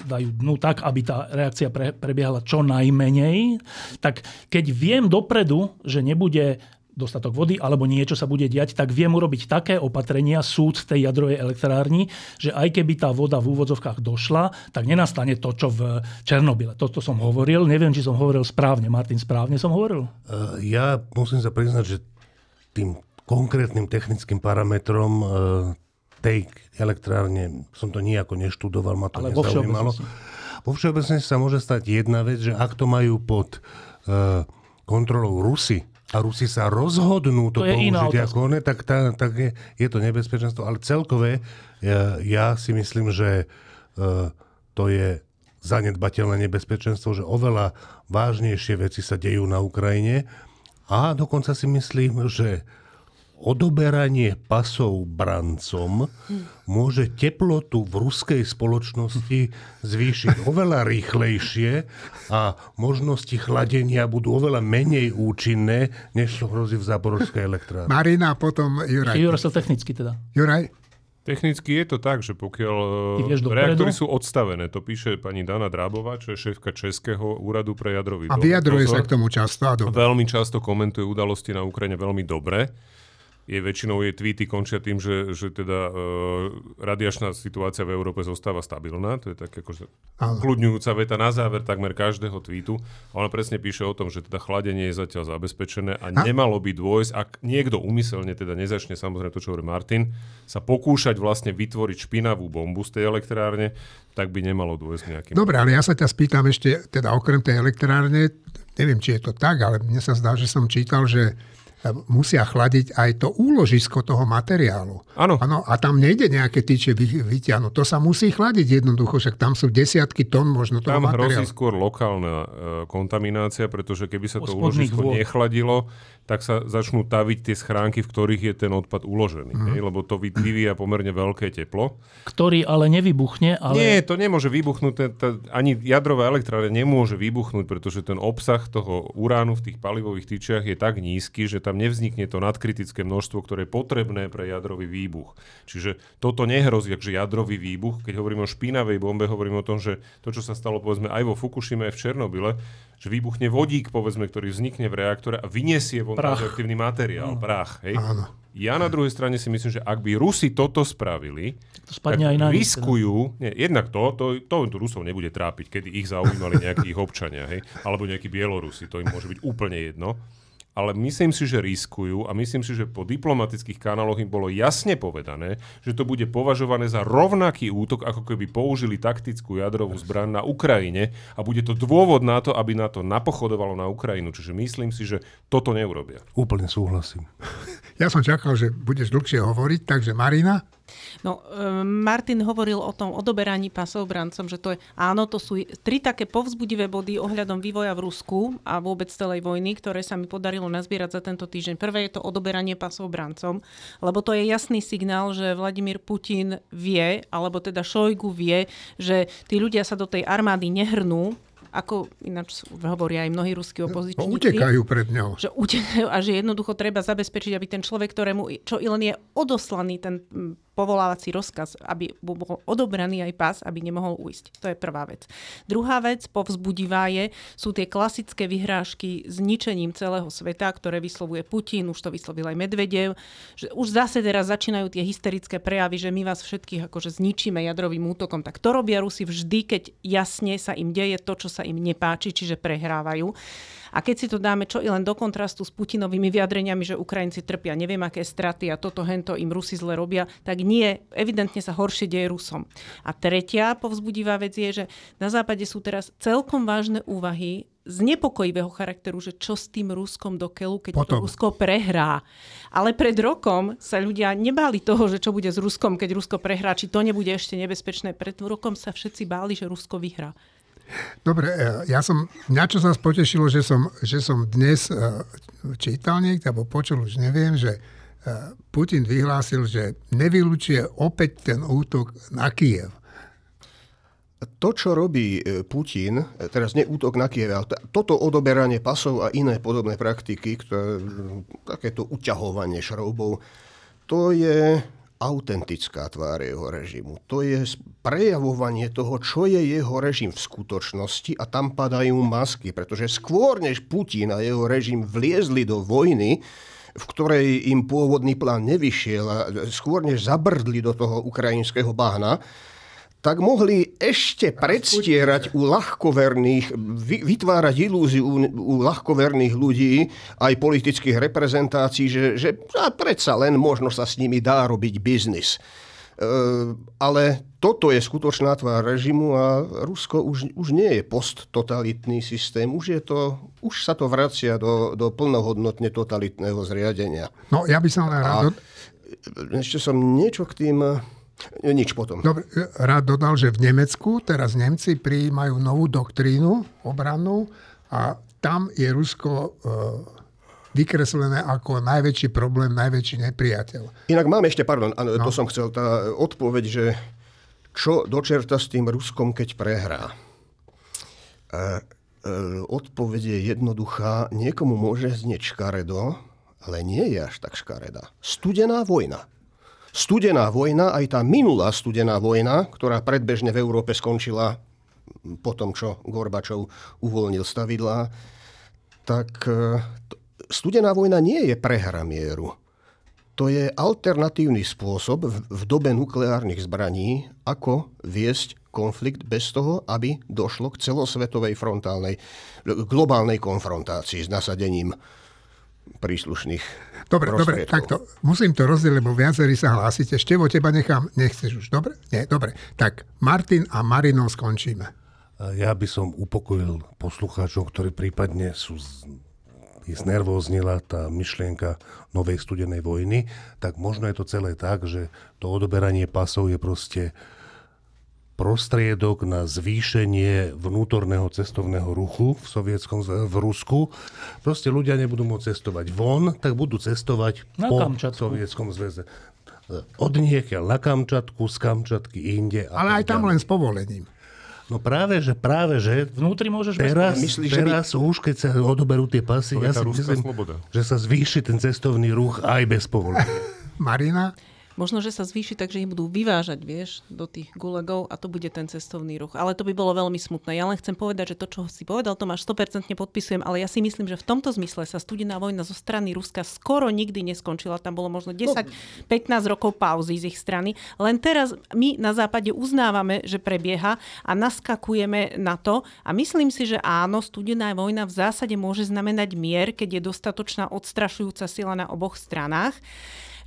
dajú dnu tak, aby tá reakcia pre, prebiehala čo najmenej, tak keď viem dopredu, že nebude dostatok vody alebo niečo sa bude diať, tak viem urobiť také opatrenia súd v tej jadrovej elektrárni, že aj keby tá voda v úvodzovkách došla, tak nenastane to, čo v Černobyle. Toto som hovoril. Neviem, či som hovoril správne. Martin, správne som hovoril? Uh, ja musím sa priznať, že tým konkrétnym technickým parametrom uh, tej elektrárne som to nejako neštudoval, ma to Ale nezaujímalo. Vo všeobecnosti sa môže stať jedna vec, že ak to majú pod uh, kontrolou Rusy, a Rusi sa rozhodnú to, to použiť ako ne, tak, tá, tak je, je to nebezpečenstvo. Ale celkové ja, ja si myslím, že uh, to je zanedbateľné nebezpečenstvo, že oveľa vážnejšie veci sa dejú na Ukrajine a dokonca si myslím, že odoberanie pasov brancom môže teplotu v ruskej spoločnosti zvýšiť oveľa rýchlejšie a možnosti chladenia budú oveľa menej účinné, než to hrozí v záporovskej elektrárne. Marina a potom Juraj. Juraj sa technicky teda. Juraj? Technicky je to tak, že pokiaľ reaktory sú odstavené, to píše pani Dana Drábová, čo je šéfka Českého úradu pre jadrový A vyjadruje sa k tomu často. A Veľmi často komentuje udalosti na Ukrajine veľmi dobre je väčšinou jej tweety končia tým, že, že teda uh, radiačná situácia v Európe zostáva stabilná. To je tak akože kľudňujúca veta na záver takmer každého tweetu. A ona presne píše o tom, že teda chladenie je zatiaľ zabezpečené a, a nemalo by dôjsť, ak niekto umyselne teda nezačne, samozrejme to, čo hovorí Martin, sa pokúšať vlastne vytvoriť špinavú bombu z tej elektrárne, tak by nemalo dôjsť nejakým... Dobre, ale ja sa ťa spýtam ešte, teda okrem tej elektrárne, neviem, či je to tak, ale mne sa zdá, že som čítal, že musia chladiť aj to úložisko toho materiálu. Áno. A tam nejde nejaké tyče vyťahnuť. To sa musí chladiť jednoducho, však tam sú desiatky tón možno toho tam materiálu. Tam hrozí skôr lokálna uh, kontaminácia, pretože keby sa to úložisko vôd. nechladilo, tak sa začnú taviť tie schránky, v ktorých je ten odpad uložený. Mm. Hej? Lebo to vyvíja pomerne veľké teplo. Ktorý ale nevybuchne. Ale... Nie, to nemôže vybuchnúť. Tá, ani jadrová elektrárne nemôže vybuchnúť, pretože ten obsah toho uránu v tých palivových tyčiach je tak nízky, že tam nevznikne to nadkritické množstvo, ktoré je potrebné pre jadrový výbuch. Čiže toto nehrozí, že jadrový výbuch. Keď hovoríme o špinavej bombe, hovoríme o tom, že to, čo sa stalo povedzme aj vo Fukushime, aj v Černobyle, že vybuchne vodík, povedzme, ktorý vznikne v reaktore a vyniesie von radioaktívny materiál, Áno. prach. Hej? Áno. Ja na druhej strane si myslím, že ak by Rusi toto spravili, to tak aj na riskujú, nie, jednak to, to, to, to Rusov nebude trápiť, kedy ich zaujímali nejakí ich občania, hej, alebo nejakí Bielorusi, to im môže byť úplne jedno ale myslím si, že riskujú a myslím si, že po diplomatických kanáloch im bolo jasne povedané, že to bude považované za rovnaký útok, ako keby použili taktickú jadrovú zbraň na Ukrajine a bude to dôvod na to, aby na to napochodovalo na Ukrajinu. Čiže myslím si, že toto neurobia. Úplne súhlasím. Ja som čakal, že budeš dlhšie hovoriť, takže Marina? No, e, Martin hovoril o tom odoberaní pasov brancom, že to je, áno, to sú tri také povzbudivé body ohľadom vývoja v Rusku a vôbec celej vojny, ktoré sa mi podarilo nazbierať za tento týždeň. Prvé je to odoberanie pasov brancom, lebo to je jasný signál, že Vladimír Putin vie, alebo teda Šojgu vie, že tí ľudia sa do tej armády nehrnú, ako ináč hovoria aj mnohí ruskí opozičníci. No, utekajú pred ňou. Že utekajú a že jednoducho treba zabezpečiť, aby ten človek, ktorému čo i len je odoslaný ten povolávací rozkaz, aby bol odobraný aj pás, aby nemohol ujsť. To je prvá vec. Druhá vec, povzbudivá je, sú tie klasické vyhrážky s ničením celého sveta, ktoré vyslovuje Putin, už to vyslovil aj Medvedev, že už zase teraz začínajú tie hysterické prejavy, že my vás všetkých akože zničíme jadrovým útokom. Tak to robia Rusi vždy, keď jasne sa im deje to, čo sa im nepáči, čiže prehrávajú. A keď si to dáme čo i len do kontrastu s Putinovými vyjadreniami, že Ukrajinci trpia neviem aké straty a toto hento im Rusi zle robia, tak nie, evidentne sa horšie deje Rusom. A tretia povzbudivá vec je, že na západe sú teraz celkom vážne úvahy z nepokojivého charakteru, že čo s tým Ruskom do keľu, keď Potom. to Rusko prehrá. Ale pred rokom sa ľudia nebáli toho, že čo bude s Ruskom, keď Rusko prehrá, či to nebude ešte nebezpečné. Pred rokom sa všetci báli, že Rusko vyhrá. Dobre, e, ja som, mňa čo sa spotešilo, že som, že som dnes e, čítal niekde, alebo počul, už neviem, že e, Putin vyhlásil, že nevylučuje opäť ten útok na Kiev. To, čo robí Putin, teraz nie útok na Kiev, ale toto odoberanie pasov a iné podobné praktiky, ktoré, takéto uťahovanie šroubov, to je autentická tvár jeho režimu. To je prejavovanie toho, čo je jeho režim v skutočnosti a tam padajú masky, pretože skôr než Putin a jeho režim vliezli do vojny, v ktorej im pôvodný plán nevyšiel a skôr než zabrdli do toho ukrajinského bahna, tak mohli ešte predstierať u ľahkoverných, vytvárať ilúziu u, ľahkoverných ľudí, aj politických reprezentácií, že, že a predsa len možno sa s nimi dá robiť biznis. E, ale toto je skutočná tvár režimu a Rusko už, už nie je posttotalitný systém, už, je to, už sa to vracia do, do plnohodnotne totalitného zriadenia. No ja by som len rád... Ešte som niečo k tým nič potom. Dobre, rád dodal, že v Nemecku teraz Nemci prijímajú novú doktrínu obrannú a tam je Rusko e, vykreslené ako najväčší problém, najväčší nepriateľ. Inak mám ešte, pardon, no. to som chcel, tá odpoveď, že čo dočerta s tým Ruskom, keď prehrá. E, e, odpoveď je jednoduchá. Niekomu môže znieť škaredo, ale nie je až tak škareda. Studená vojna. Studená vojna, aj tá minulá studená vojna, ktorá predbežne v Európe skončila po tom, čo Gorbačov uvoľnil stavidlá, tak e, studená vojna nie je prehra mieru. to je alternatívny spôsob v, dobe nukleárnych zbraní, ako viesť konflikt bez toho, aby došlo k celosvetovej frontálnej, globálnej konfrontácii s nasadením príslušných Dobre, dobre, takto. Musím to rozdeliť, lebo viacerí sa hlásite. Števo, teba nechám, nechceš už, dobre? Nie, dobre. Tak, Martin a Marino skončíme. Ja by som upokojil poslucháčov, ktorí prípadne sú znervóznila tá myšlienka novej studenej vojny, tak možno je to celé tak, že to odoberanie pasov je proste prostriedok na zvýšenie vnútorného cestovného ruchu v sovietskom v Rusku. Proste ľudia nebudú môcť cestovať von, tak budú cestovať na po Kamčatku. sovietskom zväze. Od niekiaľ na Kamčatku, z Kamčatky inde. Ale aj tam len s povolením. No práve, že práve, že Vnútri môžeš teraz, Myslíš, že teraz už, keď sa odoberú tie pasy, ja si myslím, sloboda. že sa zvýši ten cestovný ruch aj bez povolenia. Marina? Možno, že sa zvýši tak, že ich budú vyvážať, vieš, do tých gulegov a to bude ten cestovný ruch. Ale to by bolo veľmi smutné. Ja len chcem povedať, že to, čo si povedal, Tomáš, 100% podpisujem, ale ja si myslím, že v tomto zmysle sa studená vojna zo strany Ruska skoro nikdy neskončila. Tam bolo možno 10-15 rokov pauzy z ich strany. Len teraz my na západe uznávame, že prebieha a naskakujeme na to. A myslím si, že áno, studená vojna v zásade môže znamenať mier, keď je dostatočná odstrašujúca sila na oboch stranách.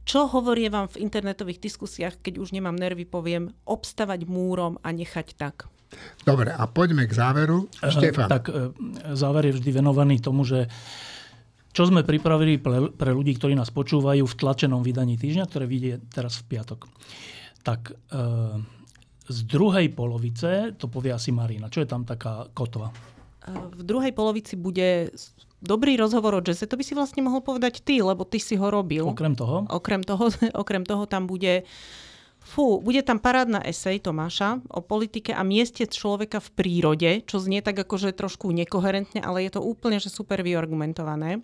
Čo hovorí vám v internetových diskusiách, keď už nemám nervy, poviem, obstavať múrom a nechať tak. Dobre, a poďme k záveru. Štefan. Tak e, záver je vždy venovaný tomu, že čo sme pripravili pre, pre ľudí, ktorí nás počúvajú v tlačenom vydaní týždňa, ktoré vyjde teraz v piatok. Tak e, z druhej polovice, to povie asi Marina, čo je tam taká kotva? V druhej polovici bude dobrý rozhovor o jazze. To by si vlastne mohol povedať ty, lebo ty si ho robil. Okrem toho? Okrem toho, okrem toho tam bude Fú, bude tam parádna esej Tomáša o politike a mieste človeka v prírode, čo znie tak akože trošku nekoherentne, ale je to úplne že super vyargumentované.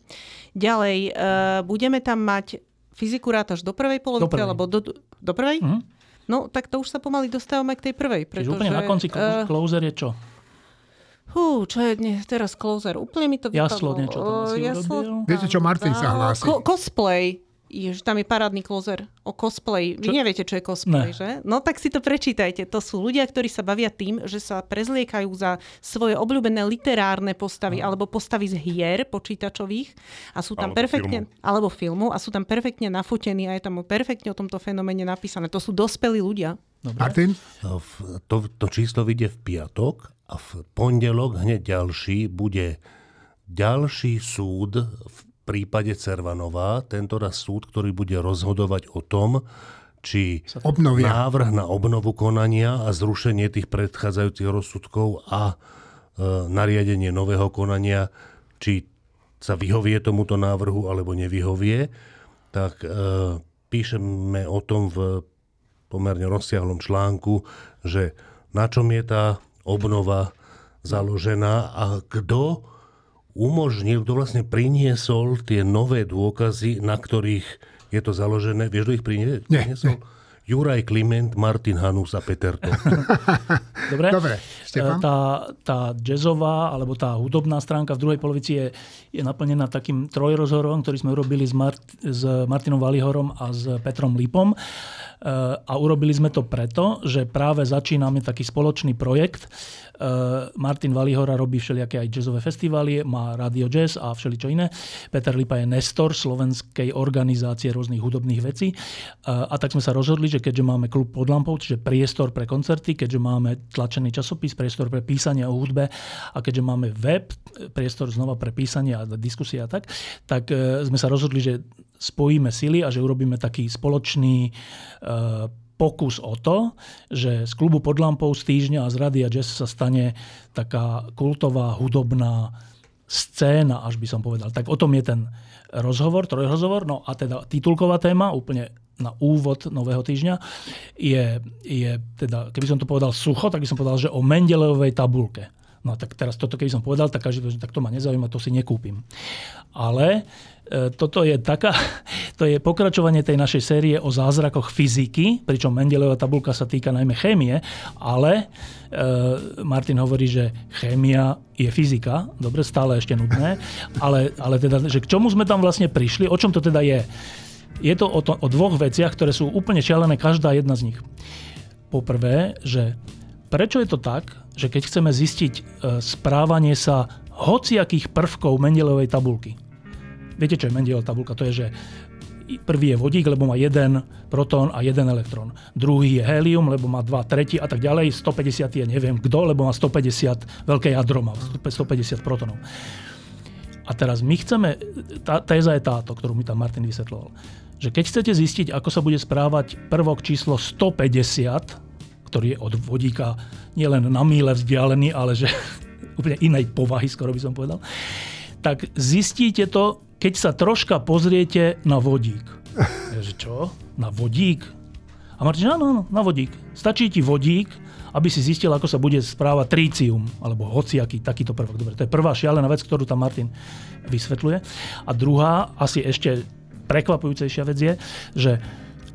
Ďalej, uh, budeme tam mať fyziku rátaš do prvej polovice, alebo do, do prvej? Mhm. No, tak to už sa pomaly dostávame k tej prvej. Čiže Pretože, úplne na konci eh, closer je čo? Hú, čo je dnes teraz closer? Úplne mi to Jaslo vypadlo. niečo tam asi Jaslo urobil. Viete čo, Martin sa hlási. Ko- cosplay. Jež, tam je parádny closer o cosplay. Vy Čo? neviete, čo je cosplay, Ne. že? No tak si to prečítajte. To sú ľudia, ktorí sa bavia tým, že sa prezliekajú za svoje obľúbené literárne postavy alebo postavy z hier počítačových a sú tam Alebo perfektne, filmu. alebo filmu a sú tam perfektne nafotení a je tam perfektne o tomto fenoméne napísané. To sú dospelí ľudia. Dobre. Martin? A v- To, to číslo vyjde v piatok a v pondelok hneď ďalší bude ďalší súd v prípade Cervanová. Tento raz súd, ktorý bude rozhodovať o tom, či Obnovia. návrh na obnovu konania a zrušenie tých predchádzajúcich rozsudkov a e, nariadenie nového konania, či sa vyhovie tomuto návrhu alebo nevyhovie, tak e, píšeme o tom v pomerne rozsiahlom článku, že na čom je tá obnova založená a kto umožnil, kto vlastne priniesol tie nové dôkazy, na ktorých je to založené. Vieš, kto ich prinie- Nie, priniesol? Juraj Kliment, Martin Hanus a Peter To. Dobre? Dobre? E, Tá, tá jazzová, alebo tá hudobná stránka v druhej polovici je, je naplnená takým trojrozhorom, ktorý sme urobili s, Mart- s Martinom Valihorom a s Petrom Lipom. E, A urobili sme to preto, že práve začíname taký spoločný projekt. E, Martin Valihora robí všelijaké aj jazzové festivály, má Radio Jazz a všeličo iné. Peter Lipa je nestor slovenskej organizácie rôznych hudobných vecí. E, A tak sme sa rozhodli, že keďže máme klub pod lampou, čiže priestor pre koncerty, keďže máme tlačený časopis, priestor pre písanie o hudbe a keďže máme web, priestor znova pre písanie a diskusie a tak, tak e, sme sa rozhodli, že spojíme sily a že urobíme taký spoločný pokus o to, že z klubu pod lampou z týždňa a z Radia Jazz sa stane taká kultová hudobná scéna, až by som povedal. Tak o tom je ten rozhovor, trojrozhovor. No a teda titulková téma, úplne na úvod nového týždňa, je, je teda, keby som to povedal sucho, tak by som povedal, že o Mendelejovej tabulke. No tak teraz toto, keby som povedal, tak každý tak to ma nezaujíma, to si nekúpim. Ale toto je taká, to je pokračovanie tej našej série o zázrakoch fyziky, pričom Mendelejová tabulka sa týka najmä chémie, ale e, Martin hovorí, že chémia je fyzika, dobre, stále ešte nudné, ale, ale teda, že k čomu sme tam vlastne prišli, o čom to teda je? je to o, to o dvoch veciach, ktoré sú úplne šialené, každá jedna z nich. Poprvé, že prečo je to tak, že keď chceme zistiť e, správanie sa hociakých prvkov Mendelovej tabulky. Viete, čo je Mendelová tabulka? To je, že prvý je vodík, lebo má jeden protón a jeden elektrón. Druhý je helium, lebo má dva, tretí a tak ďalej. 150 je neviem kto, lebo má 150 veľké jadro, má 150 protonov. A teraz my chceme, tá téza je táto, ktorú mi tam Martin vysvetloval, že keď chcete zistiť, ako sa bude správať prvok číslo 150, ktorý je od vodíka nielen na míle vzdialený, ale že úplne inej povahy, skoro by som povedal, tak zistíte to, keď sa troška pozriete na vodík. Ja, že čo? Na vodík? A Martin, áno, áno, na vodík. Stačí ti vodík, aby si zistil, ako sa bude správať trícium, alebo hociaký takýto prvok. Dobre, to je prvá šialená vec, ktorú tam Martin vysvetľuje. A druhá, asi ešte prekvapujúcejšia vec je, že,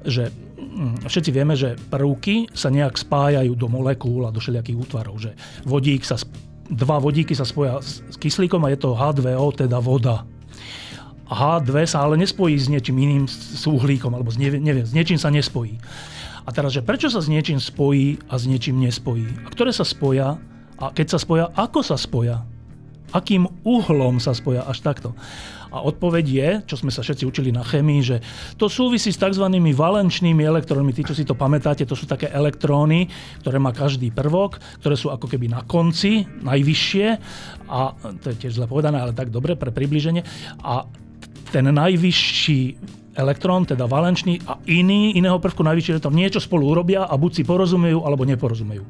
že hm, všetci vieme, že prvky sa nejak spájajú do molekúl a do všelijakých útvarov. Že vodík sa, dva vodíky sa spoja s kyslíkom a je to H2O, teda voda. H2 sa ale nespojí s niečím iným, s uhlíkom, alebo s, neviem, s niečím sa nespojí. A teraz, že prečo sa s niečím spojí a s niečím nespojí? A ktoré sa spoja? A keď sa spoja, ako sa spoja? Akým uhlom sa spoja až takto? A odpoveď je, čo sme sa všetci učili na chemii, že to súvisí s tzv. valenčnými elektrónmi. Tí, čo si to pamätáte, to sú také elektróny, ktoré má každý prvok, ktoré sú ako keby na konci, najvyššie. A to je tiež zle povedané, ale tak dobre pre približenie. A ten najvyšší elektrón, teda valenčný a iný, iného prvku najvyšší elektrón niečo spolu urobia a buď si porozumejú, alebo neporozumejú.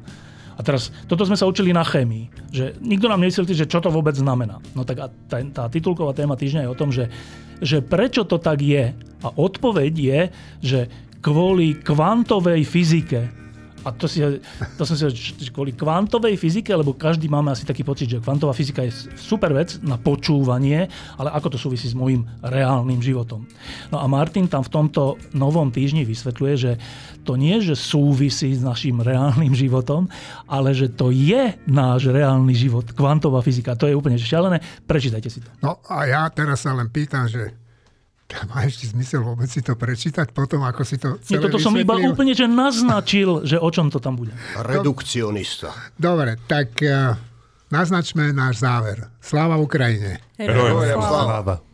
A teraz, toto sme sa učili na chémii, že nikto nám nevysvetlí, že čo to vôbec znamená. No tak a tá, tá titulková téma týždňa je o tom, že, že prečo to tak je. A odpoveď je, že kvôli kvantovej fyzike a to, si, to som si kvôli kvantovej fyzike, lebo každý máme asi taký pocit, že kvantová fyzika je super vec na počúvanie, ale ako to súvisí s môjim reálnym životom. No a Martin tam v tomto novom týždni vysvetľuje, že to nie, že súvisí s našim reálnym životom, ale že to je náš reálny život, kvantová fyzika. To je úplne šialené. Prečítajte si to. No a ja teraz sa len pýtam, že má ešte zmysel vôbec si to prečítať potom, ako si to celé Nie, toto som iba úplne že naznačil, že o čom to tam bude. Redukcionista. Dobre, tak uh, naznačme náš záver. Sláva Ukrajine. Herojem. Sláva.